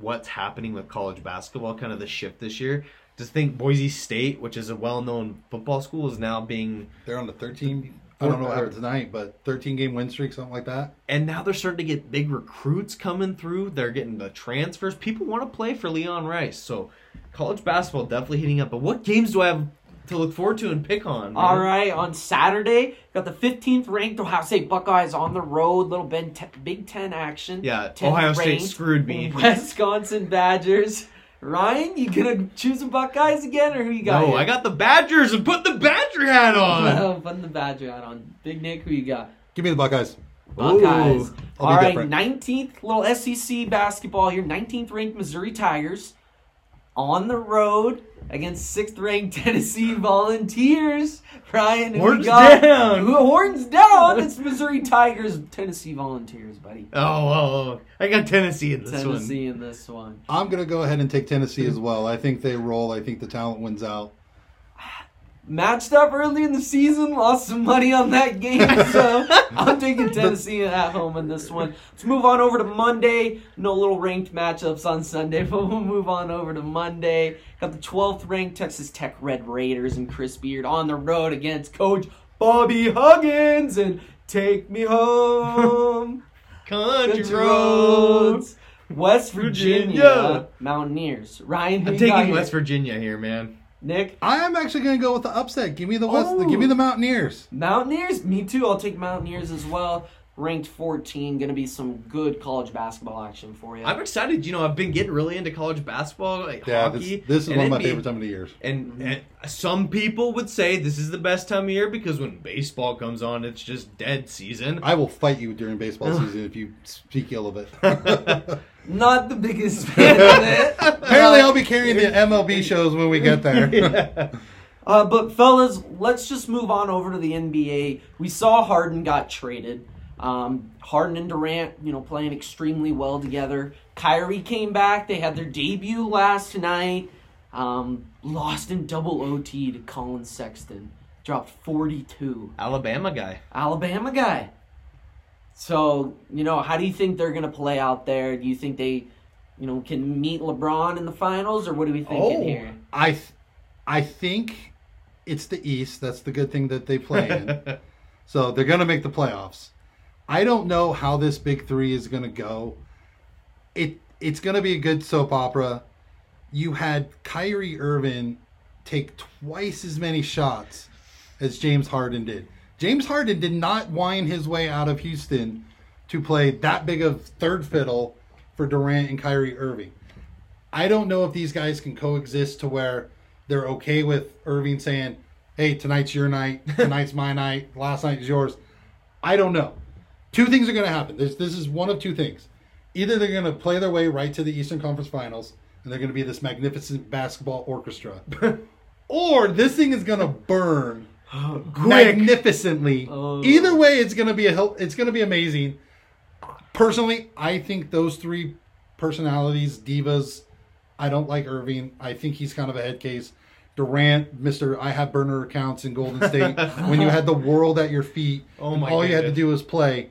[SPEAKER 1] what's happening with college basketball, kind of the shift this year. Just think Boise State, which is a well-known football school, is now being,
[SPEAKER 3] They're on the 13. I don't know what happened tonight, but 13 game win streak, something like that.
[SPEAKER 1] and now they're starting to get big recruits coming through. They're getting the transfers. People want to play for Leon Rice, so college basketball definitely heating up. But what games do I have to look forward to and pick on? man?
[SPEAKER 2] All right, on Saturday, got the 15th ranked Ohio State Buckeyes on the road. Little Ben Te- Big Ten action.
[SPEAKER 1] Yeah,
[SPEAKER 2] 10th
[SPEAKER 1] Ohio State
[SPEAKER 2] ranked
[SPEAKER 1] screwed me.
[SPEAKER 2] Wisconsin Badgers. Ryan, you gonna choose the Buckeyes again, or who you got?
[SPEAKER 1] No,
[SPEAKER 2] here?
[SPEAKER 1] I got the Badgers and put the Badger hat <laughs> on.
[SPEAKER 2] Well, putting the Badger hat on. Big Nick, who you got?
[SPEAKER 3] Give me the Buckeyes.
[SPEAKER 2] Buckeyes.
[SPEAKER 1] Ooh,
[SPEAKER 3] I'll
[SPEAKER 2] All
[SPEAKER 3] be
[SPEAKER 2] right,
[SPEAKER 3] different.
[SPEAKER 2] 19th little SEC basketball here. 19th ranked Missouri Tigers on the road against 6th ranked <laughs> Tennessee Volunteers. Ryan, who
[SPEAKER 1] Horns
[SPEAKER 2] we got?
[SPEAKER 1] down.
[SPEAKER 2] Who- Horns down. It's Missouri Tigers, Tennessee Volunteers, buddy.
[SPEAKER 1] Oh, oh, oh, I got Tennessee in this one.
[SPEAKER 2] Tennessee in this one.
[SPEAKER 3] I'm going to go ahead and take Tennessee as well. I think they roll. I think the talent wins out.
[SPEAKER 2] Matched up early in the season, lost some money on that game, so <laughs> I'm taking Tennessee at home in this one. Let's move on over to Monday. No little ranked matchups on Sunday, <laughs> but we'll move on over to Monday. Got the 12th ranked Texas Tech Red Raiders and Chris Beard on the road against Coach Bobby Huggins and Take Me Home. <laughs>
[SPEAKER 1] Country
[SPEAKER 2] Country
[SPEAKER 1] roads.
[SPEAKER 2] West Virginia,
[SPEAKER 1] Virginia.
[SPEAKER 2] Mountaineers. Ryan,
[SPEAKER 1] I'm taking
[SPEAKER 2] here?
[SPEAKER 1] West Virginia here, man.
[SPEAKER 2] Nick?
[SPEAKER 3] I am actually going to go with the upset. Give me the West.
[SPEAKER 2] Oh.
[SPEAKER 3] Give me the oh. Mountaineers.
[SPEAKER 2] Mountaineers, me too. I'll take Mountaineers as well. Ranked 14, going to be some good college basketball action for you.
[SPEAKER 1] I'm excited. You know, I've been getting really into college basketball, like
[SPEAKER 3] Yeah,
[SPEAKER 1] hockey.
[SPEAKER 3] this, this is one of my
[SPEAKER 1] NBA.
[SPEAKER 3] favorite time of the years.
[SPEAKER 1] And, and some people would say this is the best time of year because when baseball comes on, it's just dead season.
[SPEAKER 3] I will fight you during baseball <laughs> season if you speak ill of it. <laughs>
[SPEAKER 2] Not the biggest fan of it. <laughs>
[SPEAKER 3] Apparently, I'll be carrying the MLB shows when we get there.
[SPEAKER 2] Uh, but fellas, let's just move on over to the NBA. We saw Harden got traded. Um, Harden and Durant, you know, playing extremely well together. Kyrie came back. They had their debut last night. Um, lost in double OT to Collin Sexton. Dropped 42.
[SPEAKER 1] Alabama guy.
[SPEAKER 2] Alabama guy. So, you know, how do you think they're going to play out there? Do you think they, you know, can meet LeBron in the finals, or what are we thinking
[SPEAKER 1] Oh.
[SPEAKER 2] here?
[SPEAKER 3] I, th- I think it's the East. That's the good thing that they play in. <laughs> so they're going to make the playoffs. I don't know how this big three is going to go. It it's going to be a good soap opera. You had Kyrie Irving take twice as many shots as James Harden did. James Harden did not whine his way out of Houston to play that big of third fiddle for Durant and Kyrie Irving. I don't know if these guys can coexist to where they're okay with Irving saying, "Hey, tonight's your night, <laughs> tonight's my night, last night is yours." I don't know. Two things are going to happen. This this is one of two things. Either they're going to play their way right to the Eastern Conference Finals and they're going to be this magnificent basketball orchestra, <laughs> or this thing is going to burn <gasps> magnificently.
[SPEAKER 2] Oh.
[SPEAKER 3] Either way, it's gonna be a it's gonna be amazing. Personally, I think those three personalities, divas. I don't like Irving. I think he's kind of a head case. Durant, Mister, I have burner accounts in Golden State. <laughs> when you had the world at your feet,
[SPEAKER 1] Oh
[SPEAKER 3] all you had to do was play.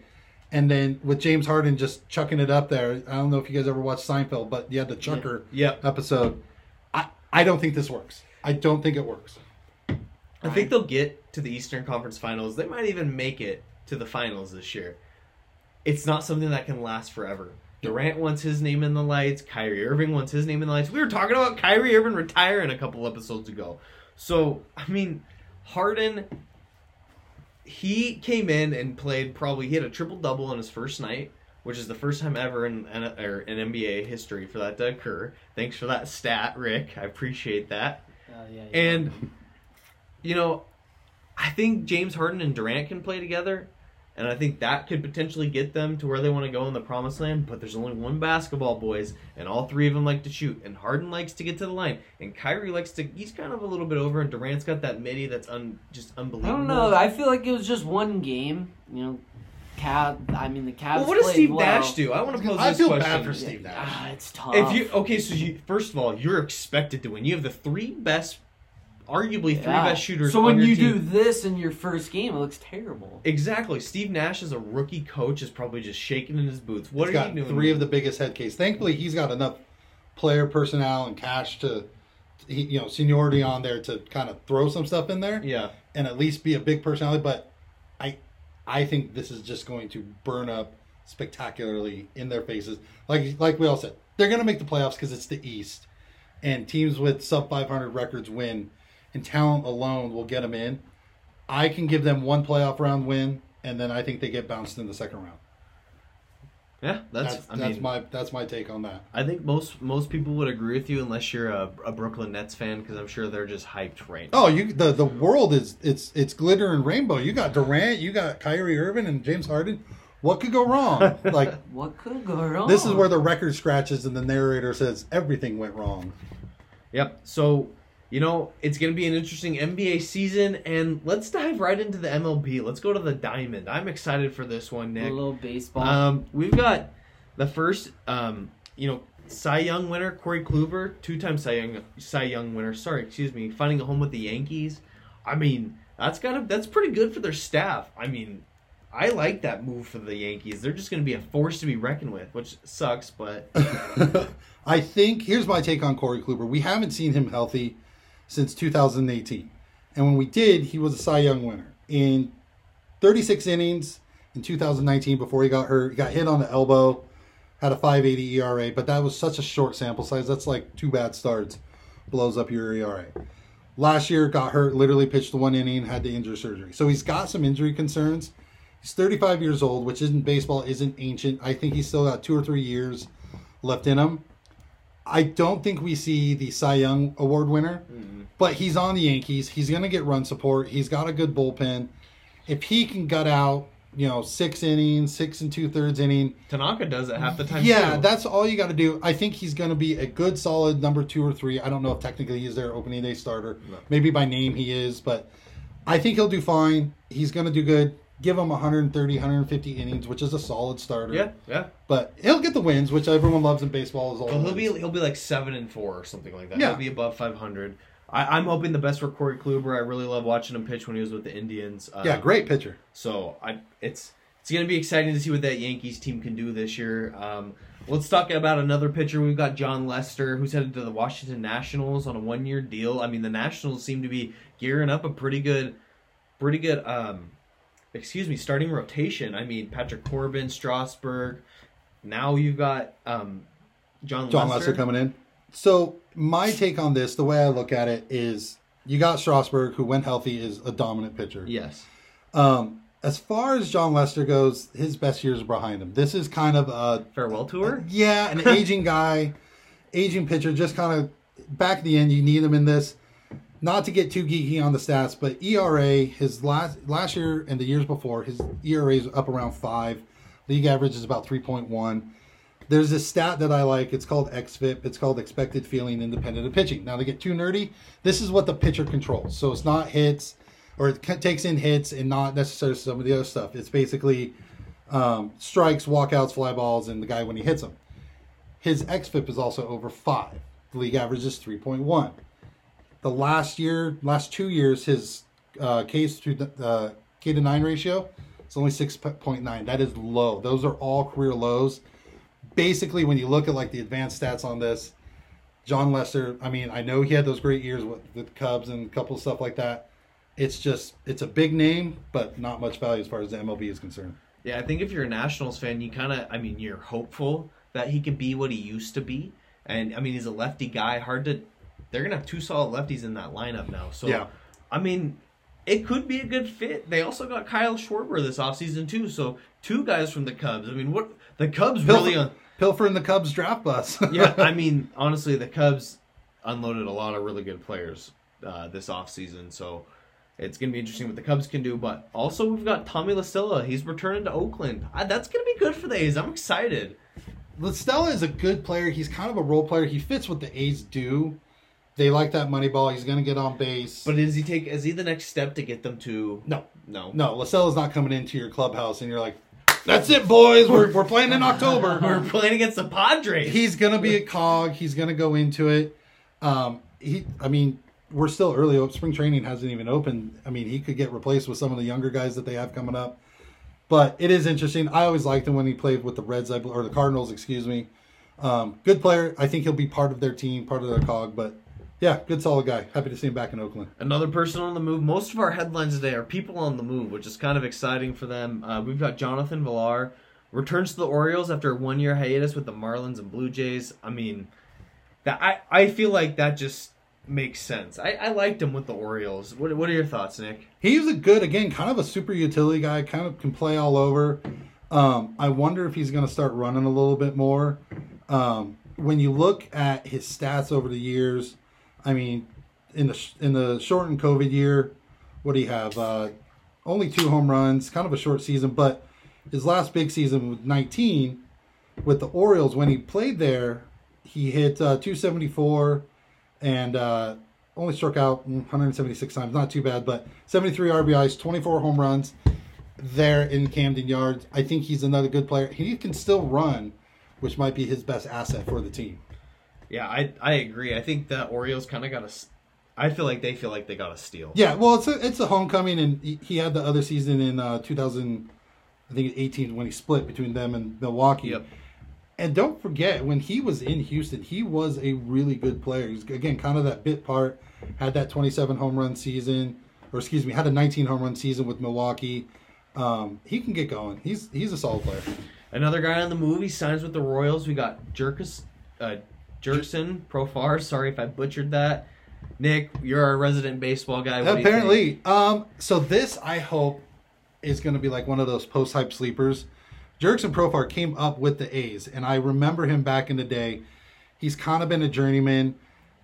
[SPEAKER 3] And then with James Harden just chucking it up there, I don't know if you guys ever watched Seinfeld, but you had the chucker
[SPEAKER 1] Yep.
[SPEAKER 3] episode. I, I don't think this works. I don't think it works.
[SPEAKER 1] I think they'll get to the Eastern Conference Finals. They might even make it to the finals this year. It's not something that can last forever. Durant wants his name in the lights. Kyrie Irving wants his name in the lights. We were talking about Kyrie Irving retiring a couple episodes ago. So, I mean, Harden, he came in and played probably, he had a triple double on his first night, which is the first time ever in, in, in NBA history for that to occur. Thanks for that stat, Rick. I appreciate that.
[SPEAKER 2] Uh, yeah, yeah.
[SPEAKER 1] And you know, I think James Harden and Durant can play together, and I think that could potentially get them to where they want to go in the promised land. But there's only one basketball, boys, and all three of them like to shoot. And Harden likes to get to the line, and Kyrie likes to. He's kind of a little bit over, and Durant's got that midi that's un, just unbelievable.
[SPEAKER 2] I don't know. I feel like it was just one game. You know, Cab. I mean, the Cavs.
[SPEAKER 1] well, what does
[SPEAKER 2] played
[SPEAKER 1] Steve
[SPEAKER 2] well.
[SPEAKER 1] Nash do? I want to pose
[SPEAKER 3] I
[SPEAKER 1] this
[SPEAKER 3] feel
[SPEAKER 1] question.
[SPEAKER 3] bad for Steve Nash.
[SPEAKER 2] Ah, it's tough.
[SPEAKER 1] If you okay, so you first of all, you're expected to win. You have the three best, arguably three
[SPEAKER 2] Yeah.
[SPEAKER 1] best shooters.
[SPEAKER 2] So
[SPEAKER 1] on
[SPEAKER 2] when
[SPEAKER 1] your
[SPEAKER 2] you
[SPEAKER 1] team.
[SPEAKER 2] do this in your first game, it looks terrible.
[SPEAKER 1] Exactly. Steve Nash as a rookie coach is probably just shaking in his boots. What
[SPEAKER 3] He's
[SPEAKER 1] are
[SPEAKER 3] got
[SPEAKER 1] you doing?
[SPEAKER 3] three of the biggest head case. Thankfully, he's got enough player personnel and cash to, he, you know, seniority on there to kind of throw some stuff in there
[SPEAKER 1] Yeah.
[SPEAKER 3] and at least be a big personality. But I, I think this is just going to burn up spectacularly in their faces. Like like we all said, they're going to make the playoffs because it's the East, and teams with sub 500 records win, and talent alone will get them in. I can give them one playoff round win, and then I think they get bounced in the second round.
[SPEAKER 1] Yeah, that's.
[SPEAKER 3] That's
[SPEAKER 1] I
[SPEAKER 3] that's
[SPEAKER 1] mean,
[SPEAKER 3] my that's my take on that.
[SPEAKER 1] I think most most people would agree with you, unless you're a, a Brooklyn Nets fan, because I'm sure they're just hyped right oh, now.
[SPEAKER 3] Oh, you the the world is it's it's glitter and rainbow. You got Durant, you got Kyrie Irving and James Harden. What could go wrong? <laughs> Like
[SPEAKER 2] What could go wrong?
[SPEAKER 3] this is where the record scratches and the narrator says everything went wrong.
[SPEAKER 1] Yep. So you know it's going to be an interesting NBA season, and let's dive right into the MLB. Let's go to the Diamond. I'm excited for this one,
[SPEAKER 2] a little baseball.
[SPEAKER 1] Um, we've got the first, um, you know, Cy Young winner Corey Kluber, two-time Cy Young Cy Young winner. Sorry, excuse me, finding a home with the Yankees. I mean, that's kind of that's pretty good for their staff. I mean, I like that move for the Yankees. They're just going to be a force to be reckoned with, which sucks, but <laughs>
[SPEAKER 3] I think here's my take on Corey Kluber. We haven't seen him healthy since 2018, and when we did, he was a Cy Young winner in 36 innings in 2019 before he got hurt. He got hit on the elbow, had a 5.80 ERA, but that was such a short sample size. That's like two bad starts, blows up your ERA. Last year, got hurt, literally pitched the one inning, had to injury surgery. So he's got some injury concerns. He's 35 years old, which isn't baseball, isn't ancient. I think he's still got two or three years left in him. I don't think we see the Cy Young Award winner, mm-hmm. but he's on the Yankees. He's going to get run support. He's got a good bullpen. If he can gut out, you know, six innings, six and two thirds inning,
[SPEAKER 1] Tanaka does it half the time.
[SPEAKER 3] yeah,
[SPEAKER 1] too.
[SPEAKER 3] that's all you got to do. I think he's going to be a good, solid number two or three. I don't know if technically he's their opening day starter.
[SPEAKER 1] No.
[SPEAKER 3] Maybe by name he is, but I think he'll do fine. He's going to do good. Give him 130, 150 innings, which is a solid starter.
[SPEAKER 1] yeah, yeah.
[SPEAKER 3] But he'll get the wins, which everyone loves in baseball. Is all
[SPEAKER 1] Well, he'll
[SPEAKER 3] wins.
[SPEAKER 1] be he'll be like seven and four or something like that.
[SPEAKER 3] Yeah.
[SPEAKER 1] He'll be above five hundred. I'm hoping the best for Corey Kluber. I really love watching him pitch when he was with the Indians. Uh,
[SPEAKER 3] yeah, great pitcher.
[SPEAKER 1] So I it's it's gonna be exciting to see what that Yankees team can do this year. Um, let's talk about another pitcher. We've got Jon Lester, who's headed to the Washington Nationals on a one year deal. I mean, the Nationals seem to be gearing up a pretty good, pretty good. Um, excuse me, starting rotation. I mean, Patrick Corbin, Strasburg. Now you've got um, Jon,
[SPEAKER 3] Jon
[SPEAKER 1] Lester.
[SPEAKER 3] Lester coming in. So my take on this, the way I look at it is, you got Strasburg, who when healthy is a dominant pitcher.
[SPEAKER 1] Yes.
[SPEAKER 3] Um, as far as Jon Lester goes, his best years are behind him. This is kind of a
[SPEAKER 1] Farewell tour.
[SPEAKER 3] yeah, an aging guy, aging pitcher. Just kind of back at the end, you need him in this. Not to get too geeky on the stats, but ERA his last last year and the years before, his ERA is up around five. League average is about three point one. There's this stat that I like. It's called XFIP. It's called expected fielding independent of pitching. Now to get too nerdy, this is what the pitcher controls. So it's not hits. or it takes in hits and not necessarily some of the other stuff. It's basically um, strikes, walkouts, fly balls, and the guy when he hits them. His xFIP is also over five. The league average is three point one. The last year, last two years, his uh, K's to uh, K to nine ratio is only six point nine. That is low. Those are all career lows. Basically, when you look at like the advanced stats on this, Jon Lester. I mean, I know he had those great years with, the Cubs and a couple of stuff like that. It's just it's a big name, but not much value as far as the MLB is concerned.
[SPEAKER 1] Yeah, I think if you're a Nationals fan, you kind of, I mean, you're hopeful that he can be what he used to be. And I mean, he's a lefty guy. Hard to. They're gonna have two solid lefties in that lineup now. So,
[SPEAKER 3] Yeah.
[SPEAKER 1] I mean, it could be a good fit. They also got Kyle Schwarber this offseason too. So two guys from the Cubs. I mean, what the Cubs really?
[SPEAKER 3] Pilfer,
[SPEAKER 1] On,
[SPEAKER 3] Pilfer and the Cubs draft bus. <laughs>
[SPEAKER 1] yeah, I <laughs> mean, honestly, the Cubs unloaded a lot of really good players uh, this offseason. So it's going to be interesting what the Cubs can do. But also, we've got Tommy La Stella. He's returning to Oakland. Uh, that's going to be good for the A's. I'm excited.
[SPEAKER 3] Stella is a good player. He's kind of a role player. He fits what the A's do. They like that money ball. He's going to get on base.
[SPEAKER 1] But is he take? Is he the next step to get them to?
[SPEAKER 3] no,
[SPEAKER 1] No.
[SPEAKER 3] no, La Stella's not coming into your clubhouse and you're like, "That's it, boys. We're we're playing in October." <laughs>
[SPEAKER 1] We're playing against the Padres.
[SPEAKER 3] he's gonna be a cog. He's gonna go into it. Um, he, I mean, we're still early. Spring training hasn't even opened. I mean, he could get replaced with some of the younger guys that they have coming up. But it is interesting. I always liked him when he played with the Reds, or the Cardinals, excuse me. Um, good player. I think he'll be part of their team, part of their cog. But yeah, good solid guy. Happy to see him back in Oakland.
[SPEAKER 1] Another person on the move. Most of our headlines today are people on the move, which is kind of exciting for them. Uh, we've got Jonathan Villar returns to the Orioles after a one-year hiatus with the Marlins and Blue Jays. I mean, that I I feel like that just makes sense. I, I liked him with the Orioles. What what are your thoughts, Nick?
[SPEAKER 3] He's a good, again, kind of a super utility guy. Kind of can play all over. Um, I wonder if he's going to start running a little bit more. Um, when you look at his stats over the years, I mean, in the in the shortened COVID year, what do you have? Uh, only two home runs, kind of a short season. But his last big season with 19 with the Orioles, when he played there, he hit uh, 274 and uh, only struck out 176 times. Not too bad, but 73 RBIs, 24 home runs there in Camden Yards. I think he's another good player. He can still run, which might be his best asset for the team.
[SPEAKER 1] Yeah, I I agree. I think the Orioles kind of got a. I feel like they feel like they got a steal.
[SPEAKER 3] Yeah, well, it's a, it's a homecoming, and he, he had the other season in uh, 2000, I think 18 when he split between them and Milwaukee.
[SPEAKER 1] Yep.
[SPEAKER 3] And don't forget, when he was in Houston, he was a really good player. He's again kind of that bit part. Had that 27 home run season, or excuse me, had a 19 home run season with Milwaukee. Um, he can get going. He's he's a solid player.
[SPEAKER 1] Another guy on the movie signs with the Royals. We got Jerkus, uh, Jurickson Profar. Sorry if I butchered that. Nick, you're our resident baseball guy. What do you think?
[SPEAKER 3] Apparently, um, so this I hope is going to be like one of those post hype sleepers. Jurickson Profar came up with the A's, and I remember him back in the day. He's kind of been a journeyman,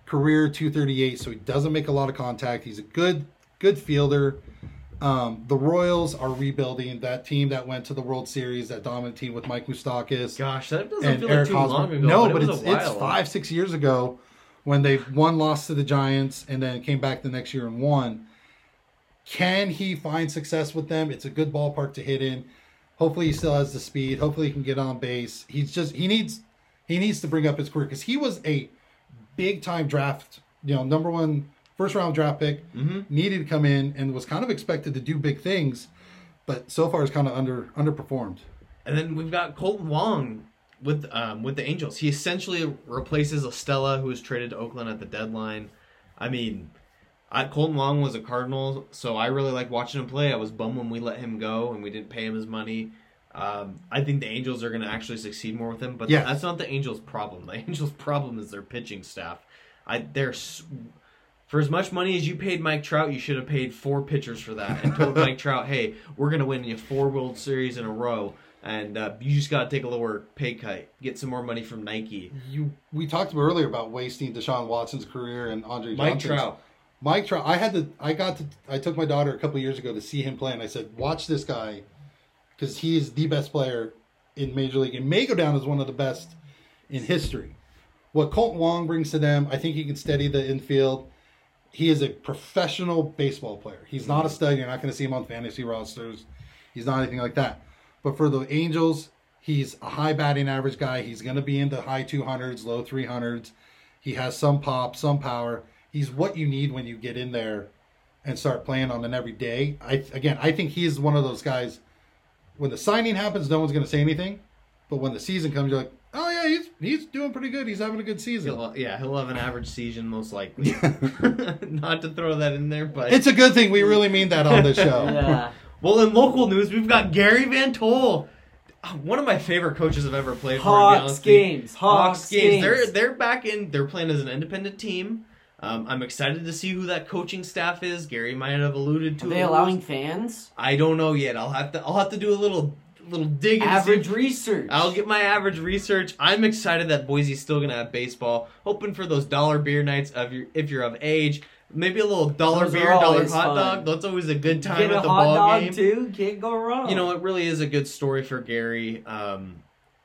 [SPEAKER 3] career 238, so he doesn't make a lot of contact. He's a good good fielder. Um, the Royals are rebuilding that team that went to the World Series, that dominant team with Mike Moustakas
[SPEAKER 1] Gosh, that doesn't feel like too
[SPEAKER 3] Hosmer.
[SPEAKER 1] long ago.
[SPEAKER 3] No,
[SPEAKER 1] but,
[SPEAKER 3] but,
[SPEAKER 1] it
[SPEAKER 3] it's it's five six years ago when they one lost to the Giants and then came back the next year and won. Can he find success with them? It's a good ballpark to hit in. Hopefully, he still has the speed. Hopefully, he can get on base. He's just he needs he needs to bring up his career because he was a big time draft, you know, number one first round draft pick.
[SPEAKER 1] Mhm.
[SPEAKER 3] Needed to come in and was kind of expected to do big things, but so far is kind of under underperformed.
[SPEAKER 1] And then we've got Kolten Wong with um, with the Angels. He essentially replaces La Stella, who was traded to Oakland at the deadline. I mean, I, Kolten Wong was a Cardinal, so I really like watching him play. I was bummed when we let him go and we didn't pay him his money. Um, I think the Angels are going to actually succeed more with him, but
[SPEAKER 3] Yes.
[SPEAKER 1] that's not the Angels' problem. <laughs> The Angels' problem is their pitching staff. I they're for as much money as you paid Mike Trout, you should have paid four pitchers for that and told Mike Trout, "Hey, we're going to win you four World Series in a row." and uh, you just got to take a lower pay cut, get some more money from Nike.
[SPEAKER 3] You we talked about earlier about wasting Deshaun Watson's career and Andre
[SPEAKER 1] Mike
[SPEAKER 3] Johnson's.
[SPEAKER 1] Trout.
[SPEAKER 3] Mike Trout. I had to. I got to. I took my daughter a couple years ago to see him play, and I said, "Watch this guy, because he is the best player in Major League, and may go down as one of the best in history." What Kolten Wong brings to them, I think he can steady the infield. He is a professional baseball player. He's not a mm-hmm. stud. You're not going to see him on fantasy rosters. He's not anything like that. But for the Angels, he's a high batting average guy. He's going to be into high 200s, low 300s. He has some pop, some power. He's what you need when you get in there and start playing on an every day. I again, I think he's one of those guys. When the signing happens, no one's going to say anything, but when the season comes, you're like, oh yeah, he's he's doing pretty good. He's having a good season.
[SPEAKER 1] He'll, yeah, he'll have an average season most likely. <laughs> <laughs> Not to throw that in there, but
[SPEAKER 3] It's a good thing we really mean that on this show. <laughs>
[SPEAKER 2] Yeah.
[SPEAKER 1] well, in local news, we've got Gary Van Tol, one of my favorite coaches I've ever played for. to be
[SPEAKER 2] Hawks
[SPEAKER 1] honest with you.
[SPEAKER 2] games. Hawks, games.
[SPEAKER 1] They're they're back in. They're playing as an independent team. Um, I'm excited to see who that coaching staff is. Gary might have alluded to.
[SPEAKER 2] Are they allowing fans?
[SPEAKER 1] I don't know yet. I'll have to. I'll have to do a little little dig. and see.
[SPEAKER 2] Average research.
[SPEAKER 1] I'll get my average research. I'm excited that Boise's still gonna have baseball. Hoping for those dollar beer nights of your if you're of age. Maybe a little dollar
[SPEAKER 2] Those
[SPEAKER 1] beer, dollar hot
[SPEAKER 2] fun.
[SPEAKER 1] dog. That's always a good time
[SPEAKER 2] Get a
[SPEAKER 1] at the
[SPEAKER 2] hot
[SPEAKER 1] ball
[SPEAKER 2] dog
[SPEAKER 1] game.
[SPEAKER 2] too. Can't go wrong.
[SPEAKER 1] You know, it really is a good story for Gary. Um,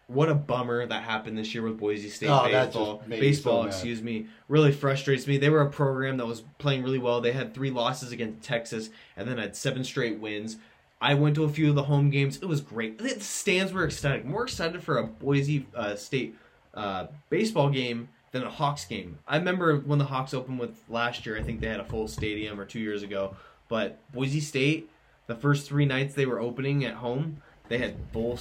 [SPEAKER 1] what a bummer that happened this year with Boise State
[SPEAKER 3] Oh,
[SPEAKER 1] baseball.
[SPEAKER 3] just made me
[SPEAKER 1] Baseball,
[SPEAKER 3] so
[SPEAKER 1] excuse me, really frustrates me. They were a program that was playing really well. They had three losses against Texas, and then had seven straight wins. I went to a few of the home games. It was great. The stands were ecstatic. More excited for a Boise uh, State uh, baseball game than a Hawks game. I remember when the Hawks opened with last year. I think they had a full stadium or two years ago. But Boise State, the first three nights they were opening at home, they had full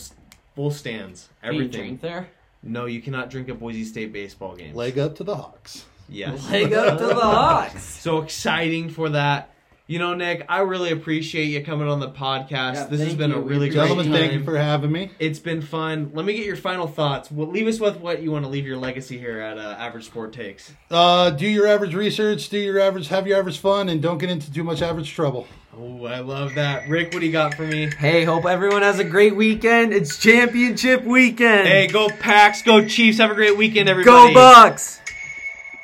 [SPEAKER 1] full stands.
[SPEAKER 2] Can you
[SPEAKER 1] Everything.
[SPEAKER 2] drink there.
[SPEAKER 1] No, you cannot drink at Boise State baseball games.
[SPEAKER 3] Leg up to the Hawks.
[SPEAKER 1] Yes.
[SPEAKER 2] Leg up to the <laughs> Hawks.
[SPEAKER 1] So exciting for that. You know, Nick, I really appreciate you coming on the podcast.
[SPEAKER 2] Yeah,
[SPEAKER 1] this has been
[SPEAKER 2] you.
[SPEAKER 1] a really great
[SPEAKER 2] appreciate
[SPEAKER 3] Gentlemen, thank you for having me.
[SPEAKER 1] It's been fun. Let me get your final thoughts. Well, leave us with what you want to leave your legacy here at uh, Average Sport Takes.
[SPEAKER 3] Uh, do your average research, do your average, have your average fun, and don't get into too much average trouble.
[SPEAKER 1] Oh, I love that. Rick, what do you got for me?
[SPEAKER 2] Hey, hope everyone has a great weekend. It's championship weekend.
[SPEAKER 1] Hey, go Packs, go Chiefs. Have a great weekend, everybody.
[SPEAKER 2] go Bucks.